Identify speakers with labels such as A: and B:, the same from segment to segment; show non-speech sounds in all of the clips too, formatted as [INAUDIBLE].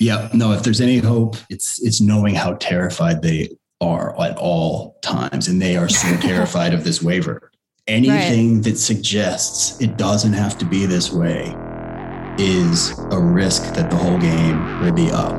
A: Yeah, no, if there's any hope, it's it's knowing how terrified they are at all times. And they are so [LAUGHS] terrified of this waiver. Anything right. that suggests it doesn't have to be this way is a risk that the whole game will be up.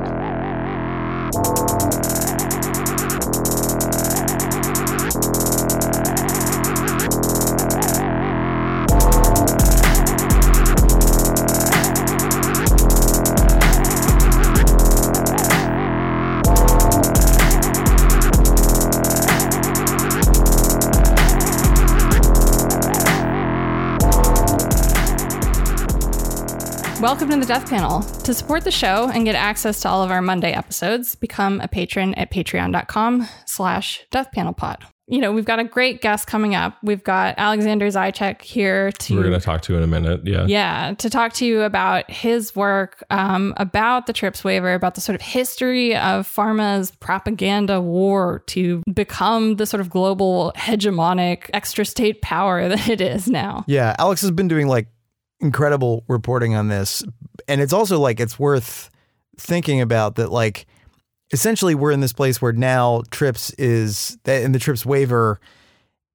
B: Welcome to the Death Panel. To support the show and get access to all of our Monday episodes, become a patron at patreon.com slash deathpanelpod. You know, we've got a great guest coming up. We've got Alexander Zaitchik here to...
C: We're going to talk to in a minute, yeah.
B: Yeah, to talk to you about his work, um, about the TRIPS waiver, about the sort of history of pharma's propaganda war to become the sort of global hegemonic extra state power [LAUGHS] that it is now.
D: Yeah, Alex has been doing like incredible reporting on this. And it's also like it's worth thinking about that like essentially we're in this place where now trips is that in the trips waiver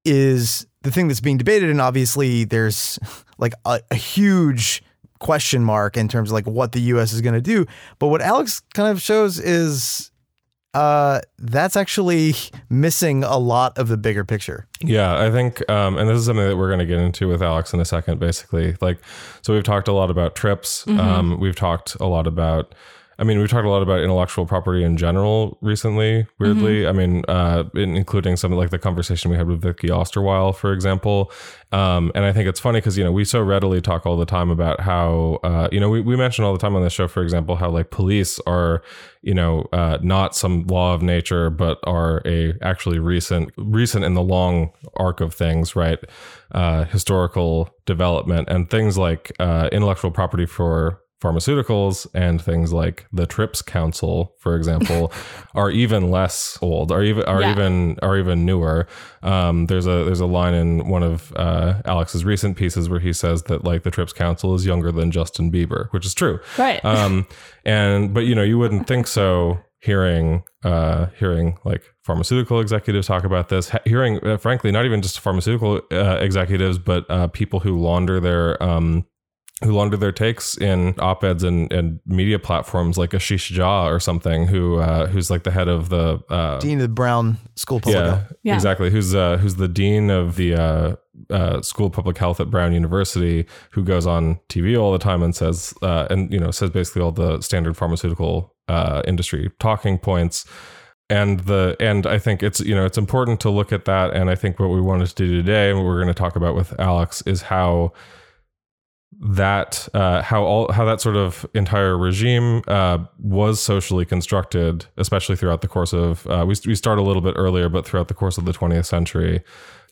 D: is the thing that's being debated and obviously there's like a, a huge question mark in terms of like what the US is going to do but what Alex kind of shows is uh, that's actually [LAUGHS] missing a lot of the bigger picture.
C: Yeah, I think, um, and this is something that we're going to get into with Alex in a second. Basically, like, so we've talked a lot about trips. Mm-hmm. Um, we've talked a lot about I mean, we've talked a lot about intellectual property in general recently, weirdly. Mm-hmm. I mean, uh, in, including something like the conversation we had with Vicky Osterweil, for example. Um, and I think it's funny because, you know, we so readily talk all the time about how, uh, you know, we, we mention all the time on this show, for example, how like police are, you know, uh, not some law of nature, but are a actually recent, recent in the long arc of things, right? Uh, historical development and things like uh, intellectual property for pharmaceuticals and things like the TRIPS Council, for example, [LAUGHS] are even less old, are even are yeah. even are even newer. Um, there's a there's a line in one of uh, Alex's recent pieces where he says that like the TRIPS Council is younger than Justin Bieber, which is true.
B: Right.
C: Um, [LAUGHS] and but you know you wouldn't think so hearing uh, hearing like pharmaceutical executives talk about this, hearing uh, frankly not even just pharmaceutical uh, executives, but uh, people who launder their um, who launder their takes in op-eds and, and media platforms like Ashish Jha or something, who uh, who's like the head of the uh,
D: dean of the Brown School of Public
C: yeah,
D: Health.
C: Yeah, exactly. Who's uh, who's the dean of the uh, uh, School of Public Health at Brown University, who goes on TV all the time and says uh, and you know says basically all the standard pharmaceutical industry talking points and the and I think it's you know it's important to look at that and I think what we wanted to do today and what we're going to talk about with Alex is how that uh, how all how that sort of entire regime uh, was socially constructed, especially throughout the course of uh, we we start a little bit earlier, but throughout the course of the 20th century,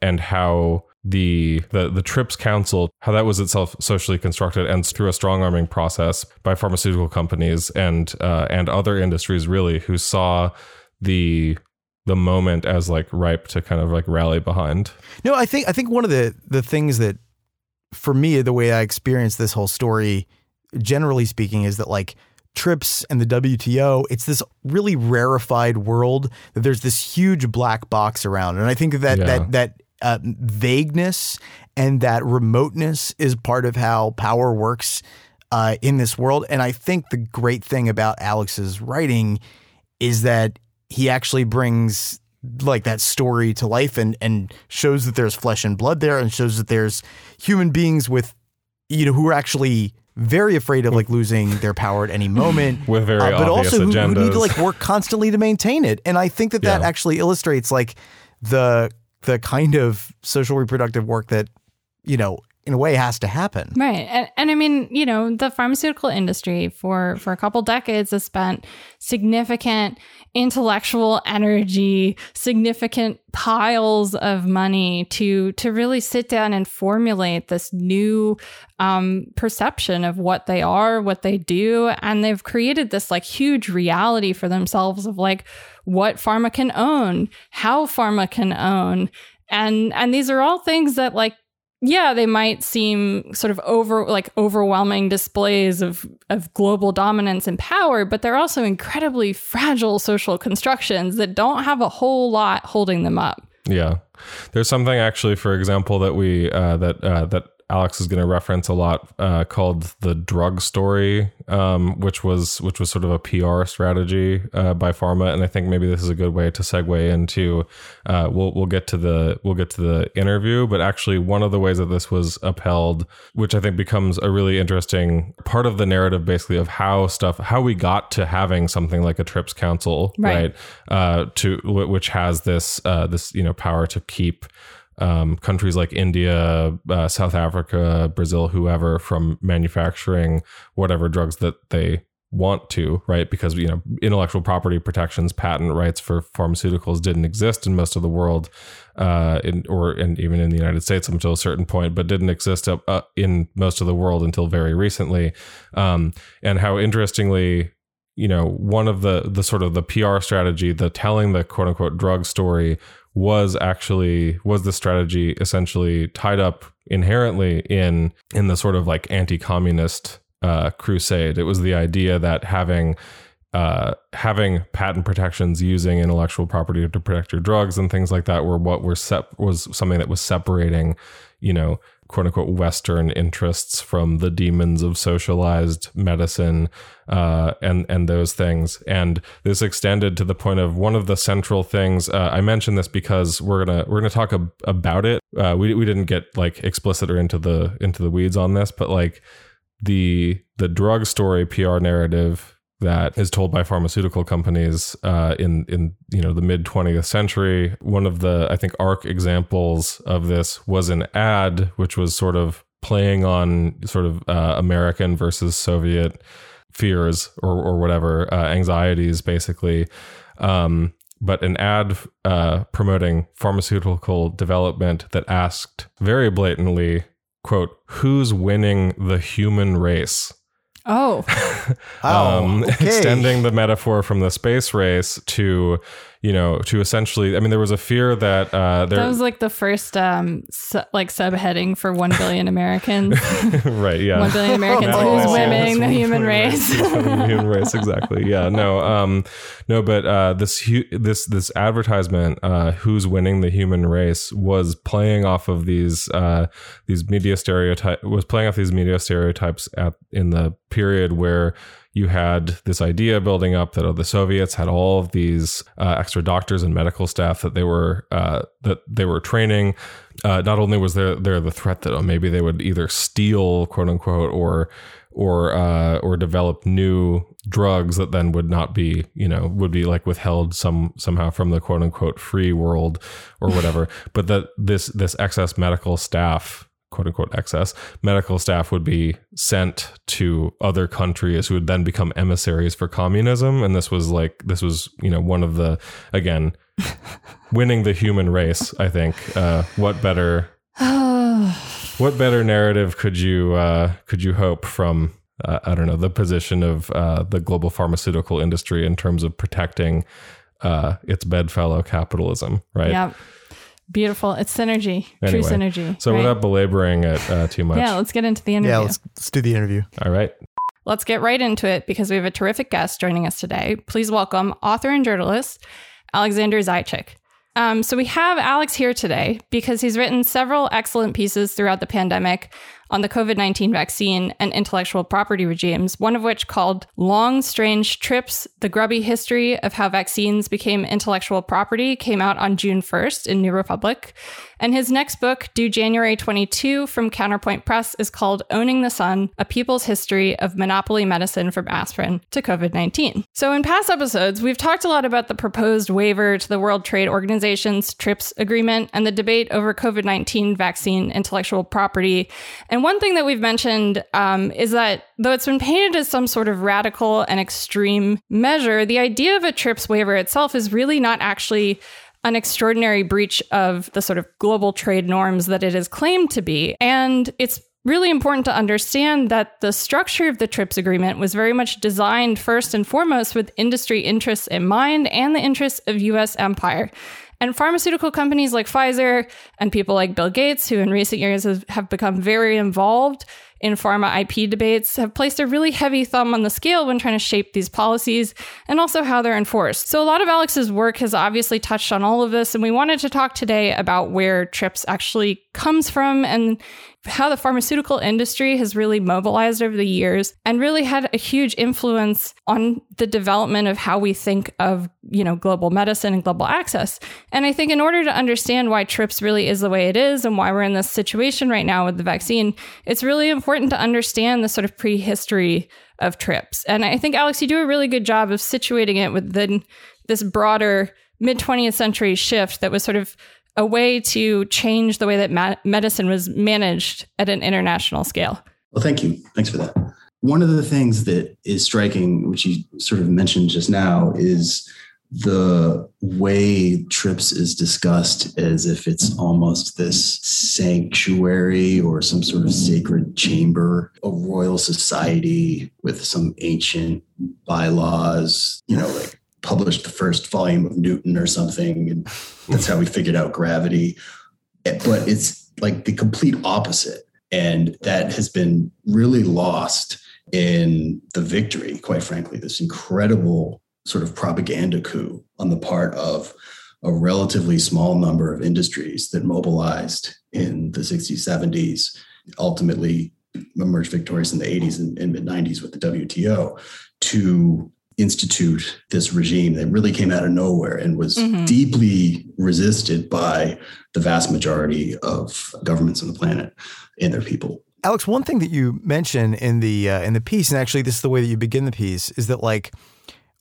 C: and how the the the TRIPS Council how that was itself socially constructed and through a strong arming process by pharmaceutical companies and uh, and other industries really who saw the the moment as like ripe to kind of like rally behind.
D: No, I think I think one of the the things that for me, the way I experience this whole story, generally speaking, is that like trips and the WTO, it's this really rarefied world that there's this huge black box around. And I think that yeah. that that uh, vagueness and that remoteness is part of how power works uh, in this world. And I think the great thing about Alex's writing is that he actually brings like that story to life and and shows that there's flesh and blood there and shows that there's human beings with you know who are actually very afraid of like losing their power at any moment [LAUGHS]
C: with very uh, but also
D: who,
C: who,
D: need to like work constantly to maintain it and i think that that yeah. actually illustrates like the the kind of social reproductive work that you know in a way has to happen.
B: Right. And, and I mean, you know, the pharmaceutical industry for for a couple decades has spent significant intellectual energy, significant piles of money to to really sit down and formulate this new um, perception of what they are, what they do, and they've created this like huge reality for themselves of like what pharma can own, how pharma can own, and and these are all things that like yeah, they might seem sort of over like overwhelming displays of of global dominance and power, but they're also incredibly fragile social constructions that don't have a whole lot holding them up.
C: Yeah. There's something actually, for example, that we uh, that uh, that Alex is going to reference a lot uh, called the drug story, um, which was which was sort of a PR strategy uh, by pharma, and I think maybe this is a good way to segue into. Uh, we'll we'll get to the we'll get to the interview, but actually one of the ways that this was upheld, which I think becomes a really interesting part of the narrative, basically of how stuff how we got to having something like a TRIPS Council, right? right uh, to which has this uh, this you know power to keep um, countries like India, uh, South Africa, Brazil, whoever from manufacturing whatever drugs that they want to, right? Because you know intellectual property protections, patent rights for pharmaceuticals didn't exist in most of the world, uh, in, or and even in the United States until a certain point, but didn't exist up, uh, in most of the world until very recently. Um, and how interestingly, you know, one of the the sort of the PR strategy, the telling the quote unquote drug story was actually was the strategy essentially tied up inherently in in the sort of like anti-communist uh, crusade. It was the idea that having uh, having patent protections using intellectual property to protect your drugs and things like that were what were sep- was something that was separating, you know, quote unquote Western interests from the demons of socialized medicine uh, and and those things. And this extended to the point of one of the central things. Uh, I mentioned this because we're gonna we're gonna talk ab- about it. Uh, we we didn't get like explicit or into the into the weeds on this, but like the the drug story PR narrative that is told by pharmaceutical companies uh, in in you know the mid 20th century. One of the I think arc examples of this was an ad which was sort of playing on sort of uh, American versus Soviet fears or or whatever uh, anxieties basically. Um, but an ad uh, promoting pharmaceutical development that asked very blatantly, "quote Who's winning the human race?"
B: Oh. [LAUGHS]
C: um, oh, okay. extending the metaphor from the space race to you know, to essentially, I mean, there was a fear that uh, there
B: that was like the first um su- like subheading for one billion Americans. [LAUGHS]
C: right. Yeah.
B: One billion Americans. Oh, Who's winning the human race? [LAUGHS]
C: the human race. Exactly. Yeah. No. Um. No. But uh, this hu- this this advertisement, uh, "Who's winning the human race," was playing off of these uh these media stereotype was playing off these media stereotypes at in the period where you had this idea building up that oh, the Soviets had all of these uh, extra doctors and medical staff that they were uh, that they were training. Uh, not only was there there the threat that oh, maybe they would either steal quote unquote or or uh, or develop new drugs that then would not be you know would be like withheld some somehow from the quote unquote free world or whatever, [LAUGHS] but that this this excess medical staff quote unquote excess medical staff would be sent to other countries who would then become emissaries for communism. And this was like this was you know one of the again [LAUGHS] winning the human race i think. Uh, what better [SIGHS] what better narrative could you uh, could you hope from uh, i don't know the position of uh, the global pharmaceutical industry in terms of protecting uh, its bedfellow capitalism right?
B: Yeah Beautiful. It's synergy. Anyway, True synergy.
C: So right? without belaboring it uh, too much.
B: Yeah, let's get into the interview.
D: Yeah, let's, let's do the interview.
C: All right.
B: Let's get right into it because we have a terrific guest joining us today. Please welcome author and journalist Alexander Zaitchik. Um, so we have Alex here today because he's written several excellent pieces throughout the pandemic on the COVID 19 vaccine and intellectual property regimes, one of which called Long Strange Trips The Grubby History of How Vaccines Became Intellectual Property, came out on June 1st in New Republic. And his next book, due January 22 from Counterpoint Press, is called Owning the Sun A People's History of Monopoly Medicine from Aspirin to COVID 19. So, in past episodes, we've talked a lot about the proposed waiver to the World Trade Organization's TRIPS agreement and the debate over COVID 19 vaccine intellectual property. And one thing that we've mentioned um, is that though it's been painted as some sort of radical and extreme measure, the idea of a TRIPS waiver itself is really not actually an extraordinary breach of the sort of global trade norms that it is claimed to be. And it's really important to understand that the structure of the TRIPS agreement was very much designed first and foremost with industry interests in mind and the interests of US empire. And pharmaceutical companies like Pfizer and people like Bill Gates, who in recent years have become very involved in pharma IP debates have placed a really heavy thumb on the scale when trying to shape these policies and also how they're enforced. So, a lot of Alex's work has obviously touched on all of this, and we wanted to talk today about where TRIPS actually comes from and how the pharmaceutical industry has really mobilized over the years and really had a huge influence on the development of how we think of, you know, global medicine and global access. And I think in order to understand why TRIPS really is the way it is and why we're in this situation right now with the vaccine, it's really important to understand the sort of prehistory of TRIPS. And I think Alex, you do a really good job of situating it within this broader mid 20th century shift that was sort of a way to change the way that ma- medicine was managed at an international scale.
A: Well, thank you. Thanks for that. One of the things that is striking, which you sort of mentioned just now, is the way TRIPS is discussed as if it's almost this sanctuary or some sort of sacred chamber, a royal society with some ancient bylaws, you know, like published the first volume of Newton or something. And that's how we figured out gravity. Eh, but it's like the complete opposite. And that has been really lost in the victory, quite frankly, this incredible sort of propaganda coup on the part of a relatively small number of industries that mobilized in the 60s, 70s, ultimately emerged victorious in the 80s and, and mid 90s with the WTO to institute this regime that really came out of nowhere and was mm-hmm. deeply resisted by the vast majority of governments on the planet and their people.
D: Alex, one thing that you mention in the uh, in the piece, and actually this is the way that you begin the piece, is that like,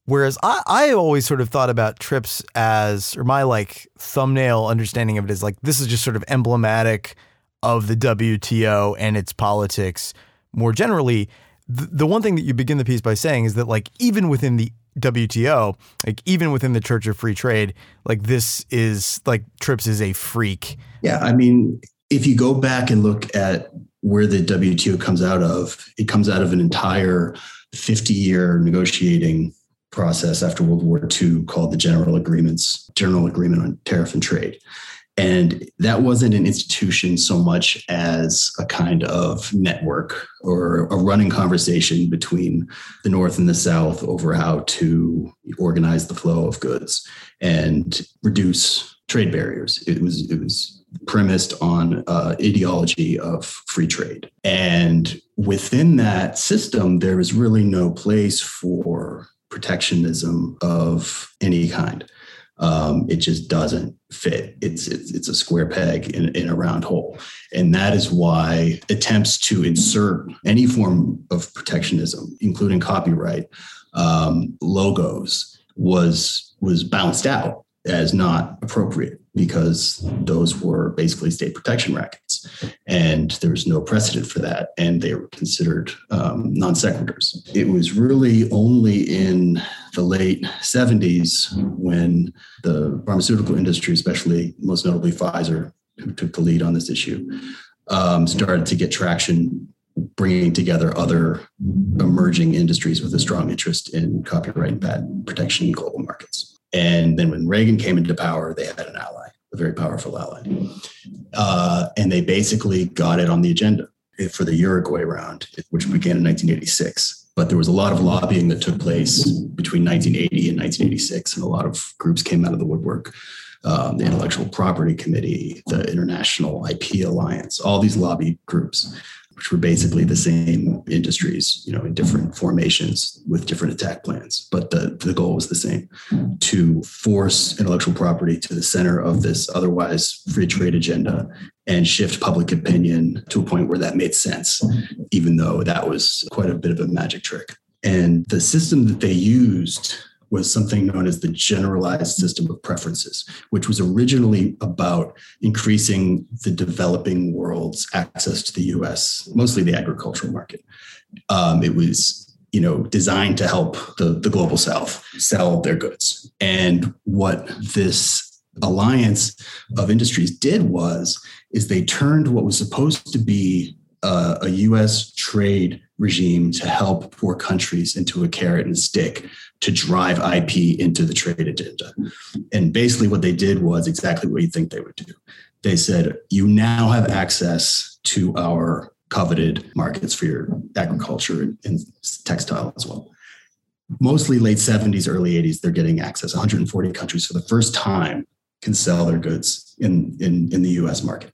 D: whereas I I always sort of thought about trips as, or my like thumbnail understanding of it is like this is just sort of emblematic of the WTO and its politics more generally the, one thing that you begin the piece by saying is that like even within the WTO, like even within the Church of Free Trade, like this is like Trips is a freak.
A: Yeah, I mean, if you go back and look at where the WTO comes out of, it comes out of an entire 50 year negotiating process after World War II called the General Agreements, General Agreement on Tariff and Trade. And that wasn't an institution so much as a kind of network or a running conversation between the North and the South over how to organize the flow of goods and reduce trade barriers. It was it was premised on uh, ideology of free trade, and within that system, there was really no place for protectionism of any kind um, it just doesn't fit. It's, it's it's a square peg in, in a round hole, and that is why attempts to insert any form of protectionism, including copyright um, logos, was was bounced out as not appropriate because those were basically state protection rackets. And there was no precedent for that. And they were considered um, non sequiturs. It was really only in the late 70s when the pharmaceutical industry, especially most notably Pfizer, who took the lead on this issue, um, started to get traction bringing together other emerging industries with a strong interest in copyright and patent protection in global markets. And then when Reagan came into power, they had an ally, a very powerful ally. Uh, and they basically got it on the agenda for the Uruguay round, which began in 1986. But there was a lot of lobbying that took place between 1980 and 1986, and a lot of groups came out of the woodwork. Um, the Intellectual Property Committee, the International IP Alliance, all these lobby groups which were basically the same industries, you know, in different formations with different attack plans. But the, the goal was the same to force intellectual property to the center of this otherwise free trade agenda and shift public opinion to a point where that made sense, even though that was quite a bit of a magic trick. And the system that they used was something known as the generalized system of preferences, which was originally about increasing the developing world's access to the US, mostly the agricultural market. Um, it was you know designed to help the, the global south sell their goods and what this alliance of industries did was is they turned what was supposed to be a, a us trade regime to help poor countries into a carrot and stick to drive IP into the trade agenda. And basically, what they did was exactly what you think they would do. They said, You now have access to our coveted markets for your agriculture and textile as well. Mostly late 70s, early 80s, they're getting access. 140 countries for the first time can sell their goods in, in, in the US market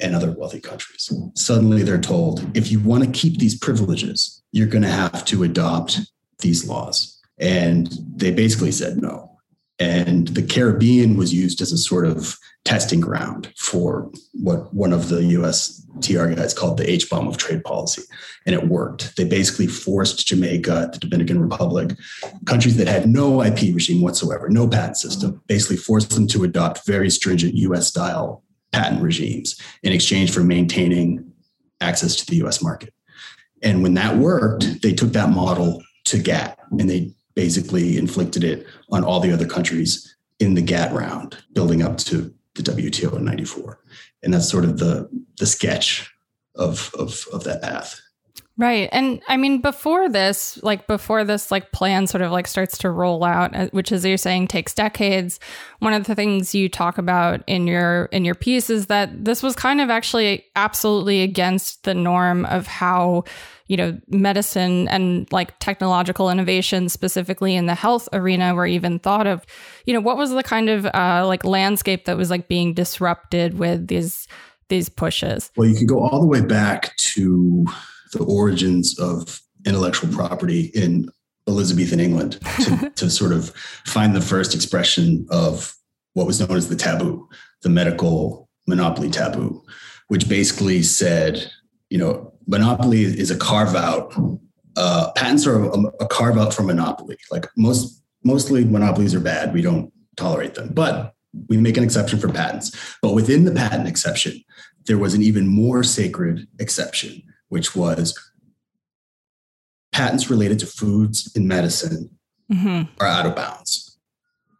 A: and other wealthy countries. Suddenly they're told if you want to keep these privileges, you're going to have to adopt these laws. And they basically said no. And the Caribbean was used as a sort of testing ground for what one of the US TR guys called the H bomb of trade policy. And it worked. They basically forced Jamaica, the Dominican Republic, countries that had no IP regime whatsoever, no patent system, basically forced them to adopt very stringent US style patent regimes in exchange for maintaining access to the US market. And when that worked, they took that model to GATT and they basically inflicted it on all the other countries in the GATT round, building up to the WTO in 94. And that's sort of the, the sketch of, of, of that path.
B: Right. And I mean, before this, like before this, like plan sort of like starts to roll out, uh, which as you're saying takes decades. One of the things you talk about in your in your piece is that this was kind of actually absolutely against the norm of how you know medicine and like technological innovation specifically in the health arena were even thought of you know what was the kind of uh, like landscape that was like being disrupted with these these pushes
A: well you can go all the way back to the origins of intellectual property in Elizabethan England to, [LAUGHS] to sort of find the first expression of what was known as the taboo, the medical monopoly taboo, which basically said, you know, monopoly is a carve out. Uh, patents are a, a carve out from monopoly. Like most, mostly monopolies are bad. We don't tolerate them, but we make an exception for patents. But within the patent exception, there was an even more sacred exception, which was patents related to foods and medicine mm-hmm. are out of bounds.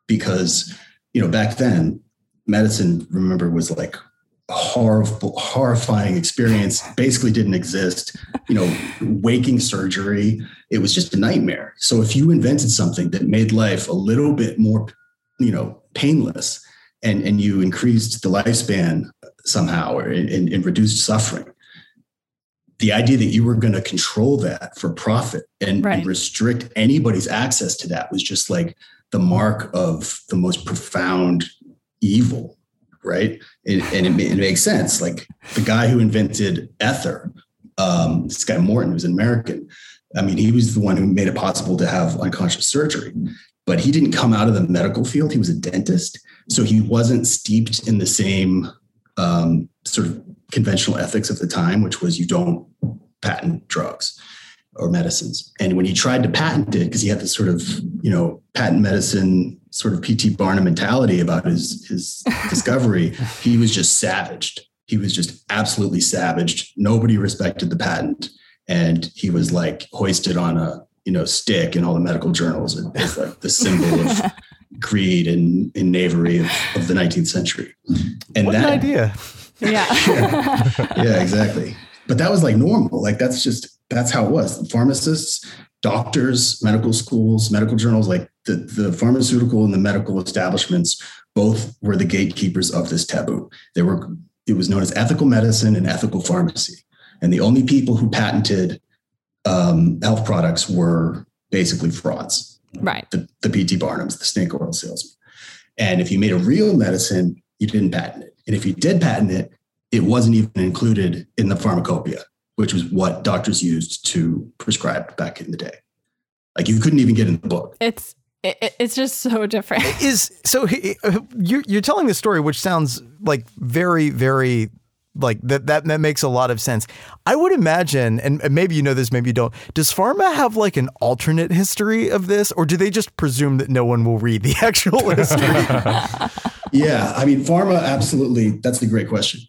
A: Because you know back then medicine remember was like a horrible horrifying experience basically didn't exist. You know waking surgery it was just a nightmare. So if you invented something that made life a little bit more you know painless and and you increased the lifespan somehow or and, and reduced suffering the idea that you were going to control that for profit and, right. and, restrict anybody's access to that was just like the mark of the most profound evil right? And, and it, it, makes sense. Like the guy who invented ether um, this guy morton who's an american i mean he was the one who made it possible to have unconscious surgery but he didn't come out of the medical field. He was a dentist. So he wasn't steeped in the same um, sort of conventional ethics of the time, which was you don't patent drugs or medicines. And when he tried to patent it, because he had this sort of, you know, patent medicine sort of P.T. Barnum mentality about his his [LAUGHS] discovery, he was just savaged. He was just absolutely savaged. Nobody respected the patent. And he was like hoisted on a, you know, stick in all the medical journals as like the symbol of [LAUGHS] greed and, and knavery of, of the 19th century.
D: And what that idea.
B: Yeah.
A: yeah. [LAUGHS] yeah, exactly. But that was like normal. Like that's just that's how it was. Pharmacists, doctors, medical schools, medical journals, like the, the pharmaceutical and the medical establishments both were the gatekeepers of this taboo. They were it was known as ethical medicine and ethical pharmacy. And the only people who patented um, health products were basically frauds.
B: Right.
A: The, the PT Barnums, the snake oil salesman. And if you made a real medicine, you didn't patent it. And if you did patent it, it wasn't even included in the pharmacopoeia, which was what doctors used to prescribe back in the day. Like you couldn't even get in the book.
B: It's it, it's just so different.
D: Is so uh, you're you're telling the story, which sounds like very very like that that that makes a lot of sense. I would imagine, and maybe you know this, maybe you don't. Does pharma have like an alternate history of this, or do they just presume that no one will read the [LAUGHS] actual history? [LAUGHS]
A: yeah, I mean, pharma absolutely. That's a great question.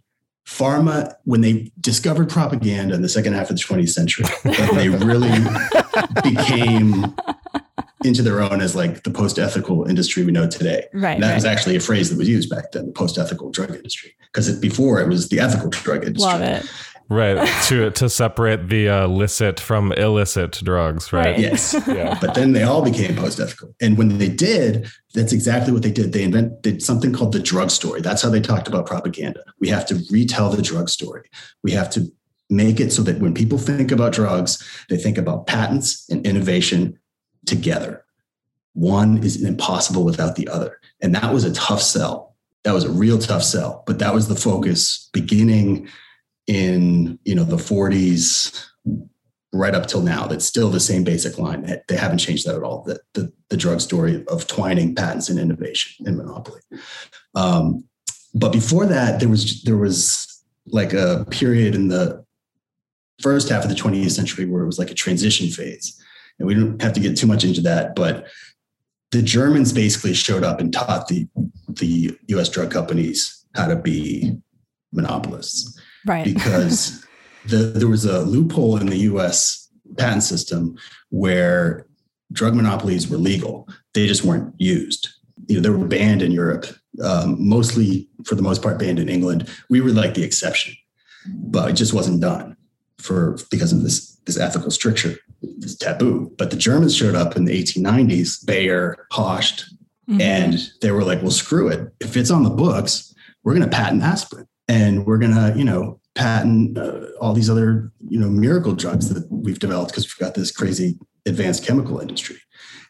A: Pharma, when they discovered propaganda in the second half of the 20th century, [LAUGHS] they really became into their own as like the post-ethical industry we know today.
B: Right.
A: And that
B: right.
A: was actually a phrase that was used back then, the post-ethical drug industry, because before it was the ethical drug industry.
B: Love it.
C: right to to separate the uh, licit from illicit drugs right, right.
A: yes [LAUGHS] yeah. but then they all became post-ethical and when they did that's exactly what they did they invented something called the drug story that's how they talked about propaganda we have to retell the drug story we have to make it so that when people think about drugs they think about patents and innovation together. One is impossible without the other. And that was a tough sell. That was a real tough sell. But that was the focus beginning in you know the 40s right up till now. That's still the same basic line. They haven't changed that at all. The, the, the drug story of twining patents and innovation and monopoly. Um, but before that there was there was like a period in the first half of the 20th century where it was like a transition phase and we don't have to get too much into that but the germans basically showed up and taught the the us drug companies how to be monopolists
B: right?
A: Because [LAUGHS] the, there was a loophole in the U.S. patent system where drug monopolies were legal; they just weren't used. You know, they were banned in Europe, um, mostly for the most part banned in England. We were like the exception, but it just wasn't done for because of this this ethical stricture, this taboo. But the Germans showed up in the 1890s, Bayer, Hoechst, mm-hmm. and they were like, "Well, screw it. If it's on the books, we're going to patent aspirin." and we're going to you know patent uh, all these other you know miracle drugs that we've developed because we've got this crazy advanced chemical industry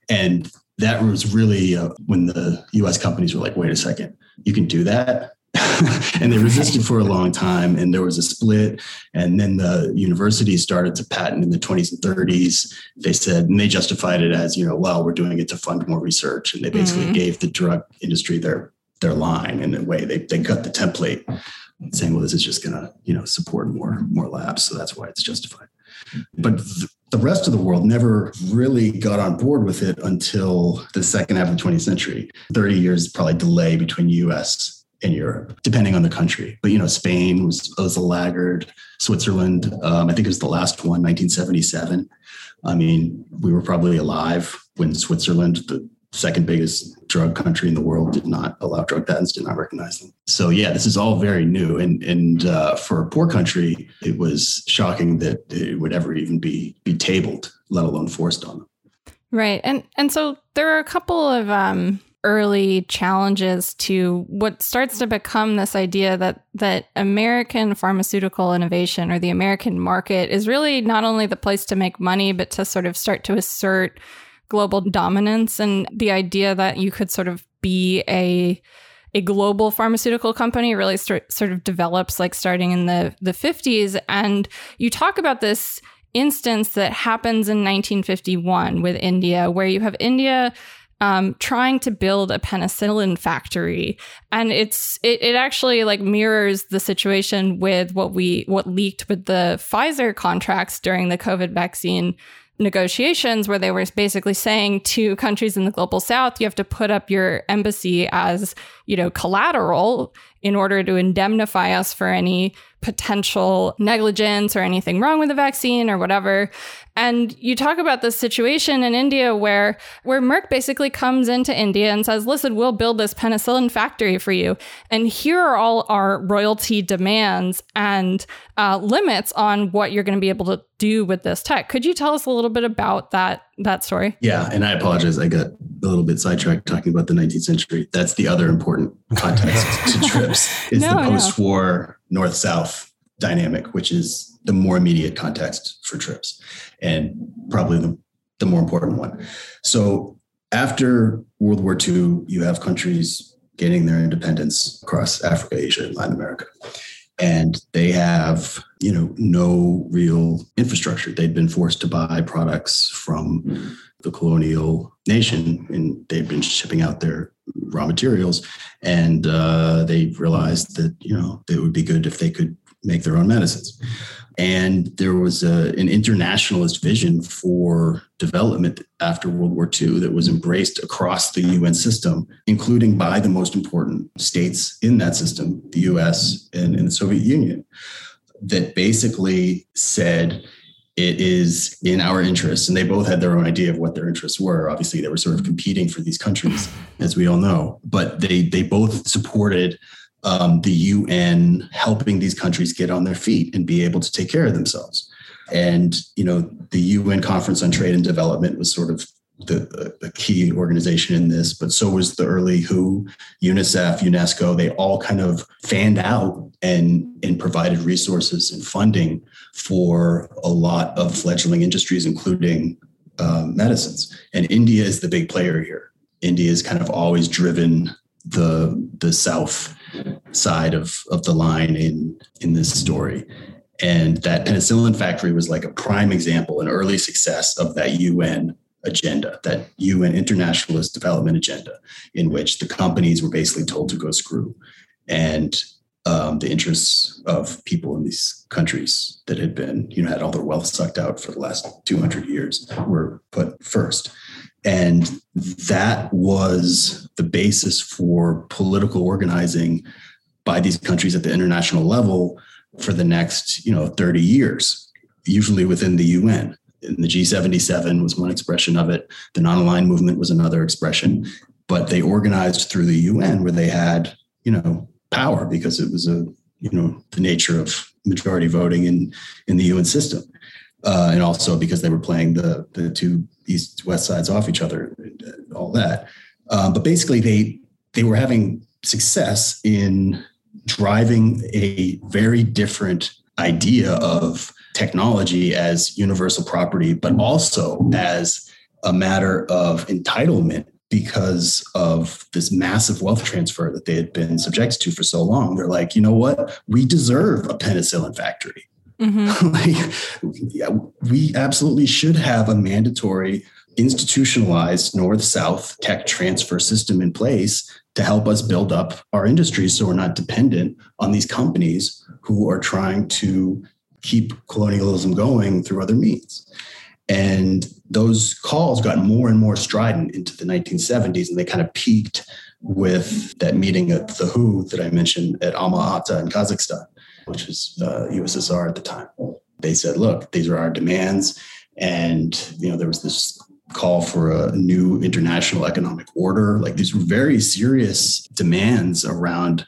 A: and that was really uh, when the us companies were like wait a second you can do that [LAUGHS] and they resisted for a long time and there was a split and then the universities started to patent in the 20s and 30s they said and they justified it as you know well we're doing it to fund more research and they basically mm-hmm. gave the drug industry their their line in a way they, they cut the template saying, well, this is just going to, you know, support more, more labs. So that's why it's justified. But th- the rest of the world never really got on board with it until the second half of the 20th century. 30 years probably delay between US and Europe, depending on the country. But, you know, Spain was, was a laggard, Switzerland, um, I think it was the last one, 1977. I mean, we were probably alive when Switzerland, the second biggest drug country in the world did not allow drug patents, did not recognize them. So yeah, this is all very new, and and uh, for a poor country, it was shocking that it would ever even be be tabled, let alone forced on them.
B: Right, and and so there are a couple of um, early challenges to what starts to become this idea that that American pharmaceutical innovation or the American market is really not only the place to make money, but to sort of start to assert global dominance and the idea that you could sort of be a a global pharmaceutical company really start, sort of develops like starting in the the 50s and you talk about this instance that happens in 1951 with India where you have India um, trying to build a penicillin factory. And it's it, it actually like mirrors the situation with what we what leaked with the pfizer contracts during the covid vaccine negotiations where they were basically saying to countries in the global south you have to put up your embassy as you know collateral in order to indemnify us for any potential negligence or anything wrong with the vaccine or whatever. And you talk about this situation in India where where Merck basically comes into India and says, "Listen, we'll build this penicillin factory for you, and here are all our royalty demands and uh, limits on what you're going to be able to do with this tech." Could you tell us a little bit about that that story?
A: Yeah, and I apologize, I got a little bit sidetracked talking about the 19th century. That's the other important context [LAUGHS] to TRIPS is no, the post-war north-south dynamic, which is the more immediate context for TRIPS and probably the, the more important one. So after World War II, you have countries gaining their independence across Africa, Asia, and Latin America. And they have, you know, no real infrastructure. They'd been forced to buy products from the colonial nation and they'd been shipping out their raw materials and uh, they realized that you know it would be good if they could make their own medicines. And there was a, an internationalist vision for development after World War II that was embraced across the UN system, including by the most important states in that system, the US and, and the Soviet Union, that basically said, it is in our interests and they both had their own idea of what their interests were obviously they were sort of competing for these countries as we all know but they they both supported um, the UN helping these countries get on their feet and be able to take care of themselves. And you know, the UN Conference on Trade and Development was sort of the, the, key organization in this, but so was the early WHO, UNICEF, UNESCO. They all kind of fanned out and and provided resources and funding for a lot of fledgling industries, including um, medicines. And India is the big player here. India has kind of always driven the the south side of of the line in in this story. And that penicillin factory was like a prime example, an early success of that UN agenda, that UN internationalist development agenda, in which the companies were basically told to go screw. And um, the interests of people in these countries that had been, you know, had all their wealth sucked out for the last 200 years were put first. And that was the basis for political organizing by these countries at the international level for the next, you know, 30 years, usually within the UN. And the G77 was one expression of it. The non-aligned movement was another expression. But they organized through the UN where they had, you know, power because it was a you know the nature of majority voting in in the UN system, uh, and also because they were playing the the two east west sides off each other, all that. Uh, but basically, they they were having success in driving a very different idea of technology as universal property, but also as a matter of entitlement because of this massive wealth transfer that they had been subjected to for so long. They're like, you know what? We deserve a penicillin factory. Mm-hmm. [LAUGHS] like, yeah, we absolutely should have a mandatory institutionalized north south tech transfer system in place to help us build up our industry so we're not dependent on these companies who are trying to keep colonialism going through other means. And those calls got more and more strident into the 1970s, and they kind of peaked with that meeting at the WHO that I mentioned at Alma Ata in Kazakhstan, which was uh, USSR at the time. They said, "Look, these are our demands," and you know there was this call for a new international economic order. Like these were very serious demands around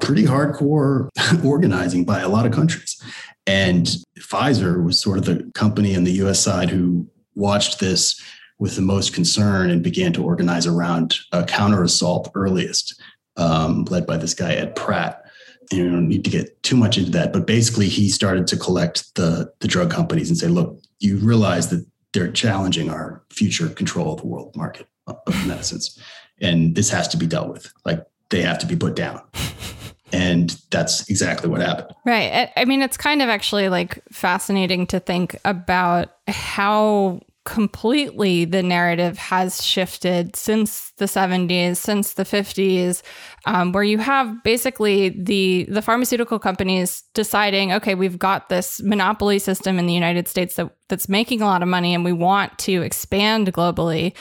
A: pretty hardcore [LAUGHS] organizing by a lot of countries. And Pfizer was sort of the company on the US side who watched this with the most concern and began to organize around a counter assault earliest, um, led by this guy, Ed Pratt. You don't need to get too much into that, but basically he started to collect the, the drug companies and say, look, you realize that they're challenging our future control of the world market of medicines. And this has to be dealt with. Like they have to be put down. [LAUGHS] And that's exactly what happened.
B: Right. I mean, it's kind of actually like fascinating to think about how completely the narrative has shifted since the 70s since the 50s um, where you have basically the the pharmaceutical companies deciding okay we've got this monopoly system in the united states that, that's making a lot of money and we want to expand globally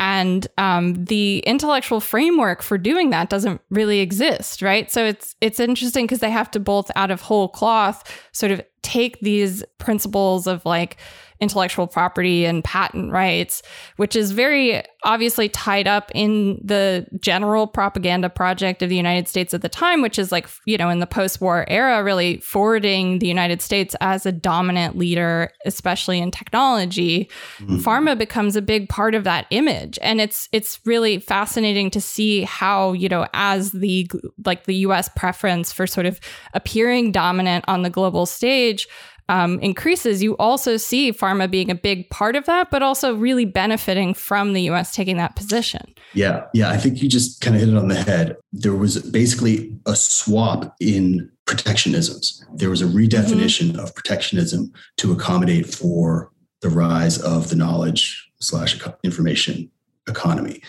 B: and um, the intellectual framework for doing that doesn't really exist right? So it's it's interesting because they have to both out of whole cloth sort of take these principles of like intellectual property and patent rights, which is very obviously tied up in the general propaganda project of the United States at the time, which is like, you know, in the post war era, really forwarding the United States as a dominant leader, especially in technology. Mm-hmm. Pharma becomes a big part of that image. And it's, it's really fascinating to see how, you know, as the, like the US preference for sort of appearing dominant on the global stage, um, increases, you also see pharma being a big part of that, but also really benefiting from the US taking that position.
A: Yeah. Yeah. I think you just kind of hit it on the head. There was basically a swap in protectionisms. There was a redefinition mm-hmm. of protectionism to accommodate for the rise of the knowledge slash information economy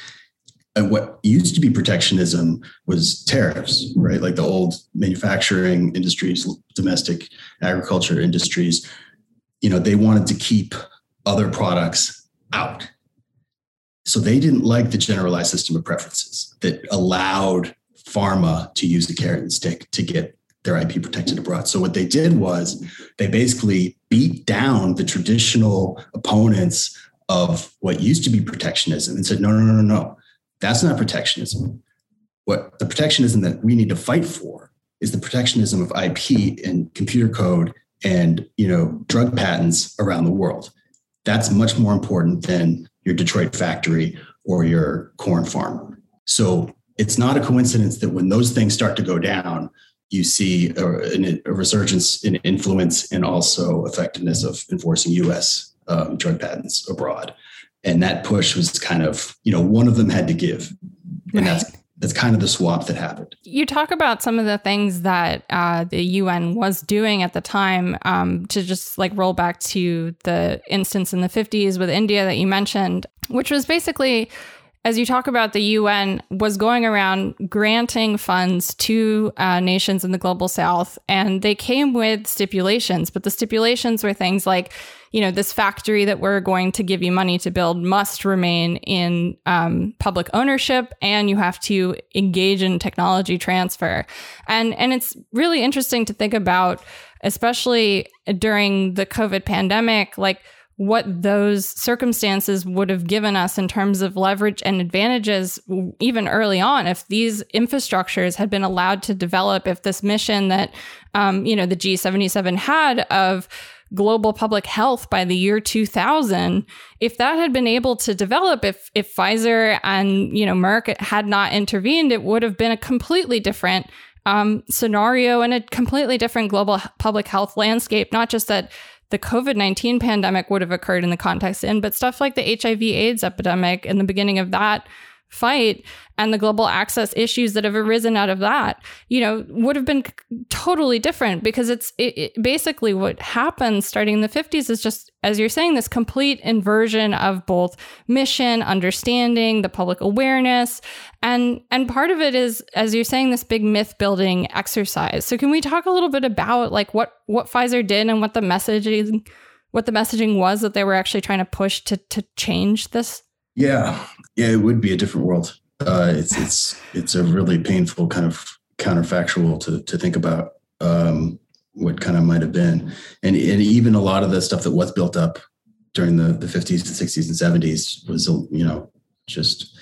A: and what used to be protectionism was tariffs, right? Like the old manufacturing industries, domestic agriculture industries, you know, they wanted to keep other products out. So they didn't like the generalized system of preferences that allowed pharma to use the carrot and stick to get their IP protected abroad. So what they did was they basically beat down the traditional opponents of what used to be protectionism and said, no, no, no, no, no that's not protectionism. What the protectionism that we need to fight for is the protectionism of IP and computer code and you know drug patents around the world. That's much more important than your Detroit factory or your corn farm. So it's not a coincidence that when those things start to go down, you see a, a resurgence in influence and also effectiveness of enforcing U.S. Um, drug patents abroad. And that push was kind of, you know, one of them had to give, and right. that's that's kind of the swap that happened.
B: You talk about some of the things that uh, the UN was doing at the time um, to just like roll back to the instance in the 50s with India that you mentioned, which was basically as you talk about the UN was going around granting funds to uh, nations in the global south, and they came with stipulations. But the stipulations were things like, you know, this factory that we're going to give you money to build must remain in um, public ownership, and you have to engage in technology transfer. And and it's really interesting to think about, especially during the COVID pandemic, like what those circumstances would have given us in terms of leverage and advantages even early on if these infrastructures had been allowed to develop if this mission that um, you know the g77 had of global public health by the year 2000 if that had been able to develop if if Pfizer and you know Merck had not intervened it would have been a completely different um, scenario and a completely different global public health landscape. Not just that the COVID 19 pandemic would have occurred in the context in, but stuff like the HIV AIDS epidemic and the beginning of that fight and the global access issues that have arisen out of that, you know, would have been totally different because it's it, it basically what happens starting in the 50s is just, as you're saying, this complete inversion of both mission, understanding, the public awareness. And, and part of it is, as you're saying, this big myth building exercise. So can we talk a little bit about like what, what Pfizer did and what the messaging, what the messaging was that they were actually trying to push to, to change this?
A: Yeah, yeah, it would be a different world. Uh, it's it's it's a really painful kind of counterfactual to to think about um, what kind of might have been, and and even a lot of the stuff that was built up during the the 50s and 60s and 70s was you know just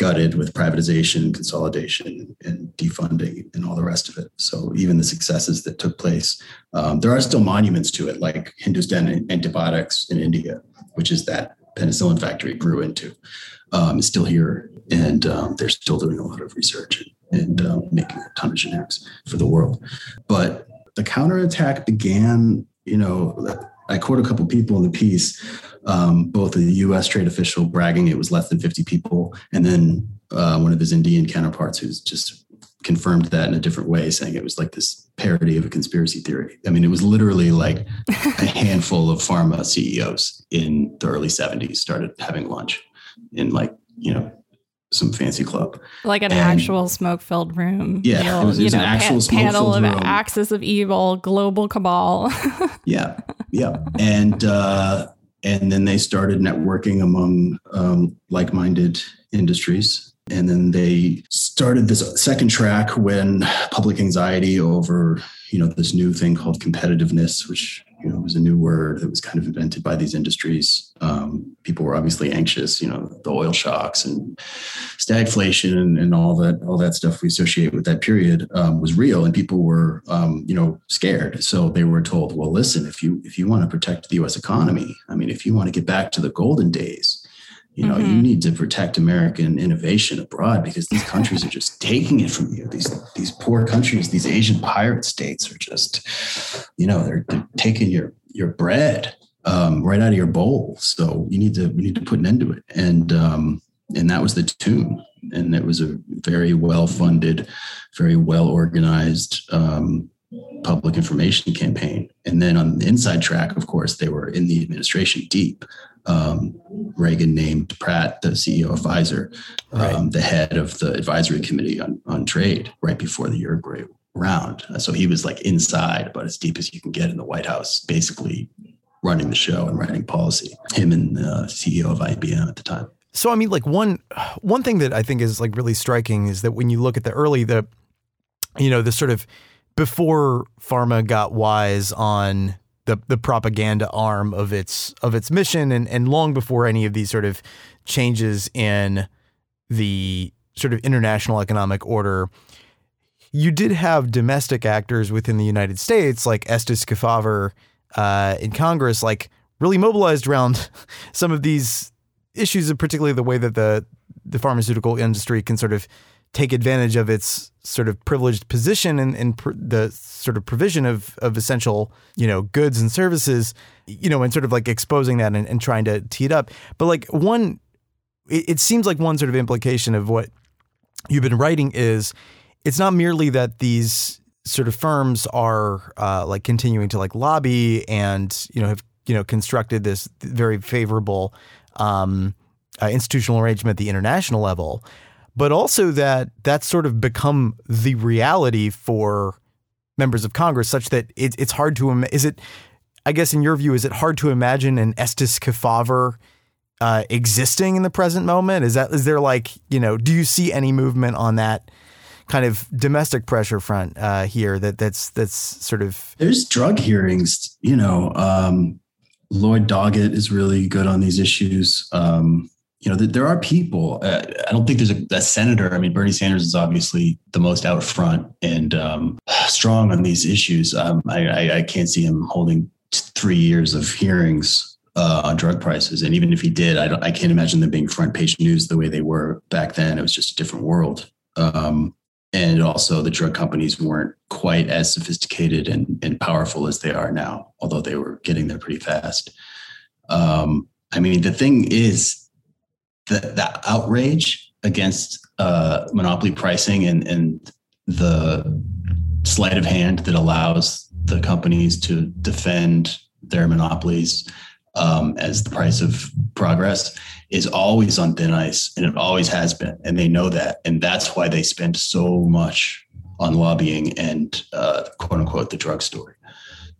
A: gutted with privatization, consolidation, and defunding, and all the rest of it. So even the successes that took place, um, there are still monuments to it, like Hindustan Antibiotics in India, which is that penicillin factory grew into um, is still here, and um, they're still doing a lot of research and, um, making a ton of generics for the world. But the counterattack began, you know, I quote a couple people in the piece, um, both a U.S. trade official bragging it was less than 50 people, and then uh, one of his Indian counterparts who's just confirmed that in a different way, saying it was like this parody of a conspiracy theory. I mean, it was literally like [LAUGHS] a handful of pharma CEOs in the early 70s started having lunch in like, you know, some fancy club.
B: Like an and, actual smoke filled room.
A: Yeah. it was, it was know, an actual pa-
B: panel of
A: room.
B: axis of evil, global cabal. [LAUGHS]
A: yeah. Yeah. And, uh, and then they started networking among um, like minded industries and then they started this second track when public anxiety over, you know, this new thing called competitiveness, which you know it was a new word that was kind of invented by these industries. Um, people were obviously anxious, you know, the oil shocks and stagflation and, and all that all that stuff we associate with that period um, was real, and people were, um, you know, scared. So they were told, well, listen, if you if you want to protect the U.S. economy, I mean, if you want to get back to the golden days you know, mm-hmm. you need to protect American innovation abroad because these countries are just taking it from you. These these poor countries, these Asian pirate states are just, you know, they're, they're taking your your bread um, right out of your bowl. So you need to we need to put an end to it. And um, and that was the tune. And it was a very well funded, very well organized um, public information campaign. And then on the inside track, of course, they were in the administration deep um, Reagan named Pratt, the CEO of Pfizer, right. um, the head of the advisory committee on, on trade right before the Uruguay round. So he was like inside, about as deep as you can get in the White House, basically running the show and writing policy. Him and the CEO of IBM at the time.
D: So I mean, like one one thing that I think is like really striking is that when you look at the early the, you know, the sort of before pharma got wise on the the propaganda arm of its of its mission and and long before any of these sort of changes in the sort of international economic order, you did have domestic actors within the United States, like Estes Kefauver uh, in Congress, like really mobilized around [LAUGHS] some of these issues, particularly the way that the the pharmaceutical industry can sort of take advantage of its sort of privileged position and, in pr- the sort of provision of, of essential, you know, goods and services, you know, and sort of like exposing that and, and trying to tee it up. But like one, it, it seems like one sort of implication of what you've been writing is it's not merely that these sort of firms are uh, like continuing to like lobby and, you know, have, you know, constructed this very favorable um, uh, institutional arrangement at the international level but also that that's sort of become the reality for members of Congress, such that it, it's hard to Im- is it. I guess in your view, is it hard to imagine an Estes Kefauver uh, existing in the present moment? Is that is there like you know? Do you see any movement on that? kind of domestic pressure front uh, here that that's that's sort of
A: there's drug hearings you know um, lloyd doggett is really good on these issues um, you know, there are people. Uh, I don't think there's a, a, senator. I mean, Bernie Sanders is obviously the most out front and um, [SIGHS] strong on these issues. Um, I, I, I, can't see him holding three years of hearings uh, on drug prices. And even if he did, I, I, can't imagine them being front page news the way they were back then. It was just a different world. Um, and also, the drug companies weren't quite as sophisticated and, and powerful as they are now, although they were getting there pretty fast. Um, I mean, the thing is, the, the outrage against uh, monopoly pricing and, and the sleight of hand that allows the companies to defend their monopolies um, as the price of progress is always on thin ice and it always has been and they know that and that's why they spend so much on lobbying and uh, quote unquote the drug story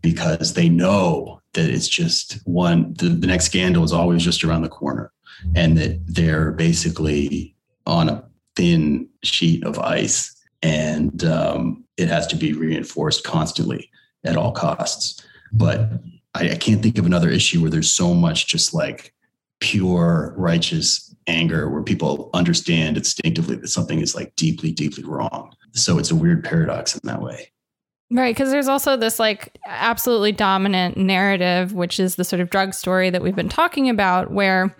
A: because they know that it's just one the, the next scandal is always just around the corner and that they're basically on a thin sheet of ice and um, it has to be reinforced constantly at all costs. But I, I can't think of another issue where there's so much just like pure righteous anger where people understand instinctively that something is like deeply, deeply wrong. So it's a weird paradox in that way.
B: Right, because there's also this like absolutely dominant narrative, which is the sort of drug story that we've been talking about, where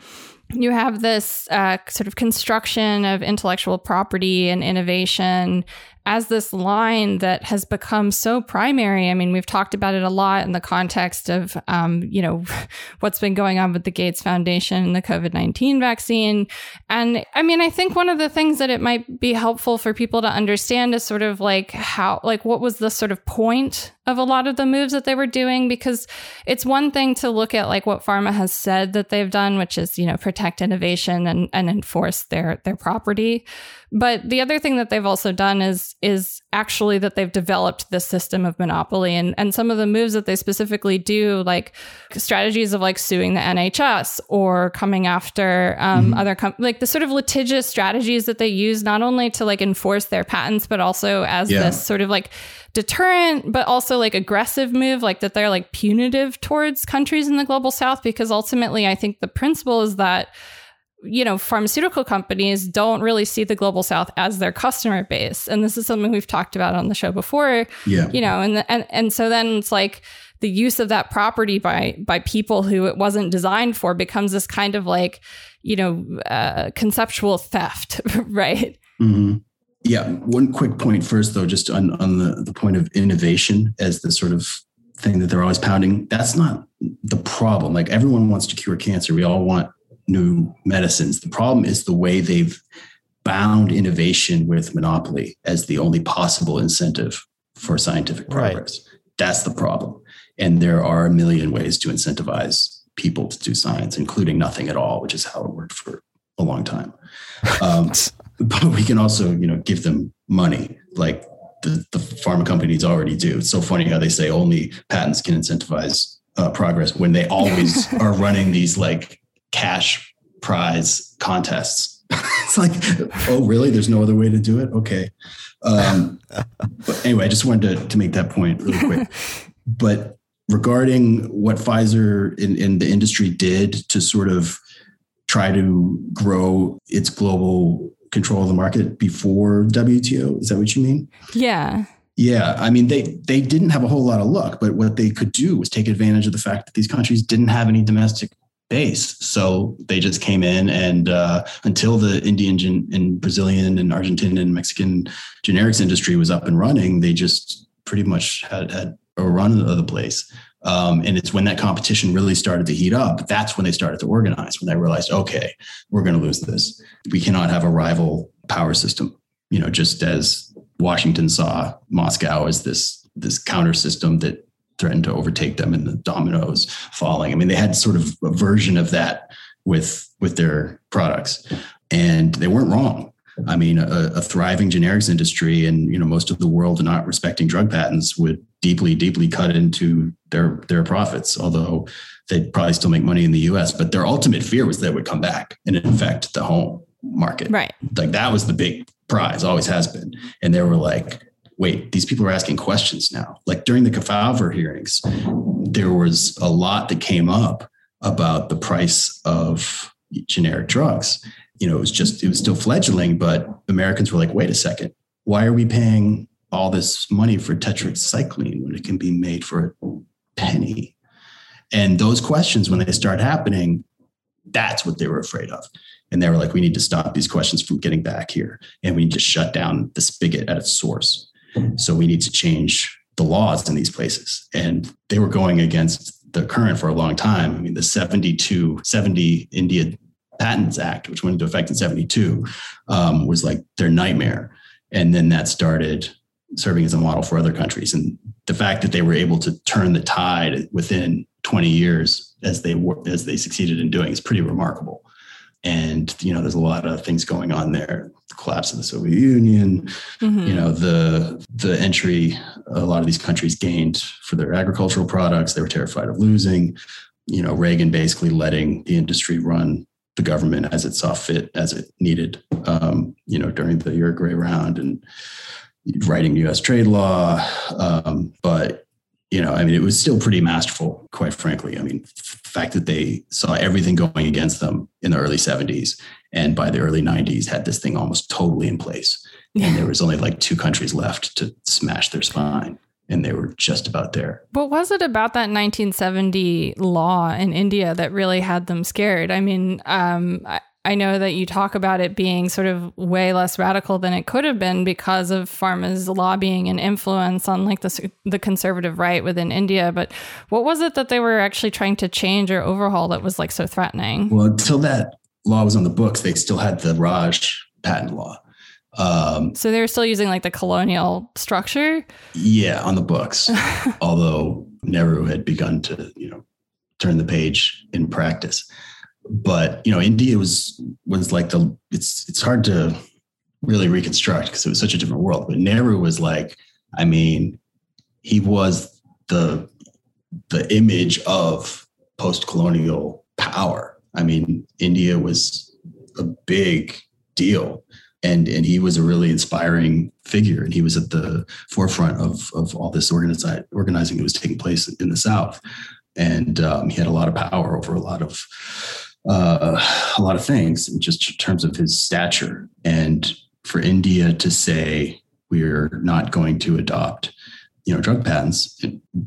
B: you have this uh, sort of construction of intellectual property and innovation as this line that has become so primary. I mean, we've talked about it a lot in the context of, um, you know, [LAUGHS] what's been going on with the Gates Foundation and the COVID 19 vaccine. And I mean, I think one of the things that it might be helpful for people to understand is sort of like how, like, what was the sort of point of a lot of the moves that they were doing? Because it's one thing to look at like what pharma has said that they've done, which is, you know, protect innovation and, and enforce their, their property. But the other thing that they've also done is is actually that they've developed this system of monopoly and and some of the moves that they specifically do, like strategies of like suing the NHS or coming after um, mm-hmm. other com- like the sort of litigious strategies that they use not only to like enforce their patents but also as yeah. this sort of like deterrent but also like aggressive move like that they're like punitive towards countries in the global south because ultimately I think the principle is that you know, pharmaceutical companies don't really see the global south as their customer base. And this is something we've talked about on the show before.
A: Yeah.
B: You know, and the, and and so then it's like the use of that property by by people who it wasn't designed for becomes this kind of like, you know, uh, conceptual theft, [LAUGHS] right?
A: Mm-hmm. Yeah. One quick point first, though, just on on the the point of innovation as the sort of thing that they're always pounding. That's not the problem. Like everyone wants to cure cancer. We all want new medicines. The problem is the way they've bound innovation with monopoly as the only possible incentive for scientific progress. Right. That's the problem. And there are a million ways to incentivize people to do science, including nothing at all, which is how it worked for a long time. [LAUGHS] Um, but we can also, you know, give them money like the, the pharma companies already do. It's so funny how they say only patents can incentivize uh, progress when they always [LAUGHS] are running these like cash prize contests. [LAUGHS] it's like, oh, really? There's no other way to do it? Okay. Um, but anyway, I just wanted to, to make that point really quick. [LAUGHS] but regarding what Pfizer in, in the industry did to sort of try to grow its global control of the market before WTO. Is that what you mean?
B: Yeah.
A: Yeah, I mean they they didn't have a whole lot of luck, but what they could do was take advantage of the fact that these countries didn't have any domestic base, so they just came in and uh, until the Indian and Brazilian and Argentinian and Mexican generics industry was up and running, they just pretty much had, had a run of the place. Um, and it's when that competition really started to heat up, that's when they started to organize, when they realized, okay, we're going to lose this. We cannot have a rival power system. You know, just as Washington saw Moscow as this this counter system that threatened to overtake them and the dominoes falling. I mean, they had sort of a version of that with with their products, and they weren't wrong. I mean, a, a, thriving generics industry and you know most of the world not respecting drug patents would deeply, deeply cut into their their profits. Although they'd probably still make money in the U.S., but their ultimate fear was that it would come back and infect the home market.
B: Right.
A: Like that was the big prize, always has been. And they were like, wait, these people are asking questions now. Like during the Kefauver hearings, there was a lot that came up about the price of generic drugs. You know, it was just, it was still fledgling, but Americans were like, wait a second, why are we paying all this money for tetracycline when it can be made for a penny? And those questions, when they start happening, that's what they were afraid of. And they were like, we need to stop these questions from getting back here. And we need to shut down the spigot at its source. So we need to change the laws in these places. And they were going against the current for a long time. I mean, the 72, 70 India Patents Act, which went into effect in 72, um, was like their nightmare. And then that started serving as a model for other countries. And the fact that they were able to turn the tide within 20 years as they were, as they succeeded in doing is pretty remarkable and you know there's a lot of things going on there the collapse of the soviet union mm-hmm. you know the the entry a lot of these countries gained for their agricultural products they were terrified of losing you know reagan basically letting the industry run the government as it saw fit as it needed um, you know during the uruguay round and writing us trade law um, but you know, I mean, it was still pretty masterful, quite frankly. I mean, the fact that they saw everything going against them in the early 70s and by the early 90s had this thing almost totally in place. And there was only like two countries left to smash their spine. And they were just about there.
B: What was it about that 1970 law in India that really had them scared? I mean, um, I know that you talk about it being sort of way less radical than it could have been because of pharma's lobbying and influence on like the the conservative right within India. But what was it that they were actually trying to change or overhaul that was like so threatening?
A: Well, until that law was on the books, they still had the Raj patent law.
B: Um, so they were still using like the colonial structure.
A: Yeah, on the books. [LAUGHS] Although Nehru had begun to you know turn the page in practice but you know india was was like the it's it's hard to really reconstruct because it was such a different world but nehru was like i mean he was the the image of post-colonial power. I mean india was a big deal and and he was a really inspiring figure and he was at the forefront of of all this organizing organizing that was taking place in the south. And um, he had a lot of power over a lot of uh, a lot of things just in terms of his stature. And for India to say we're not going to adopt, you know, drug patents,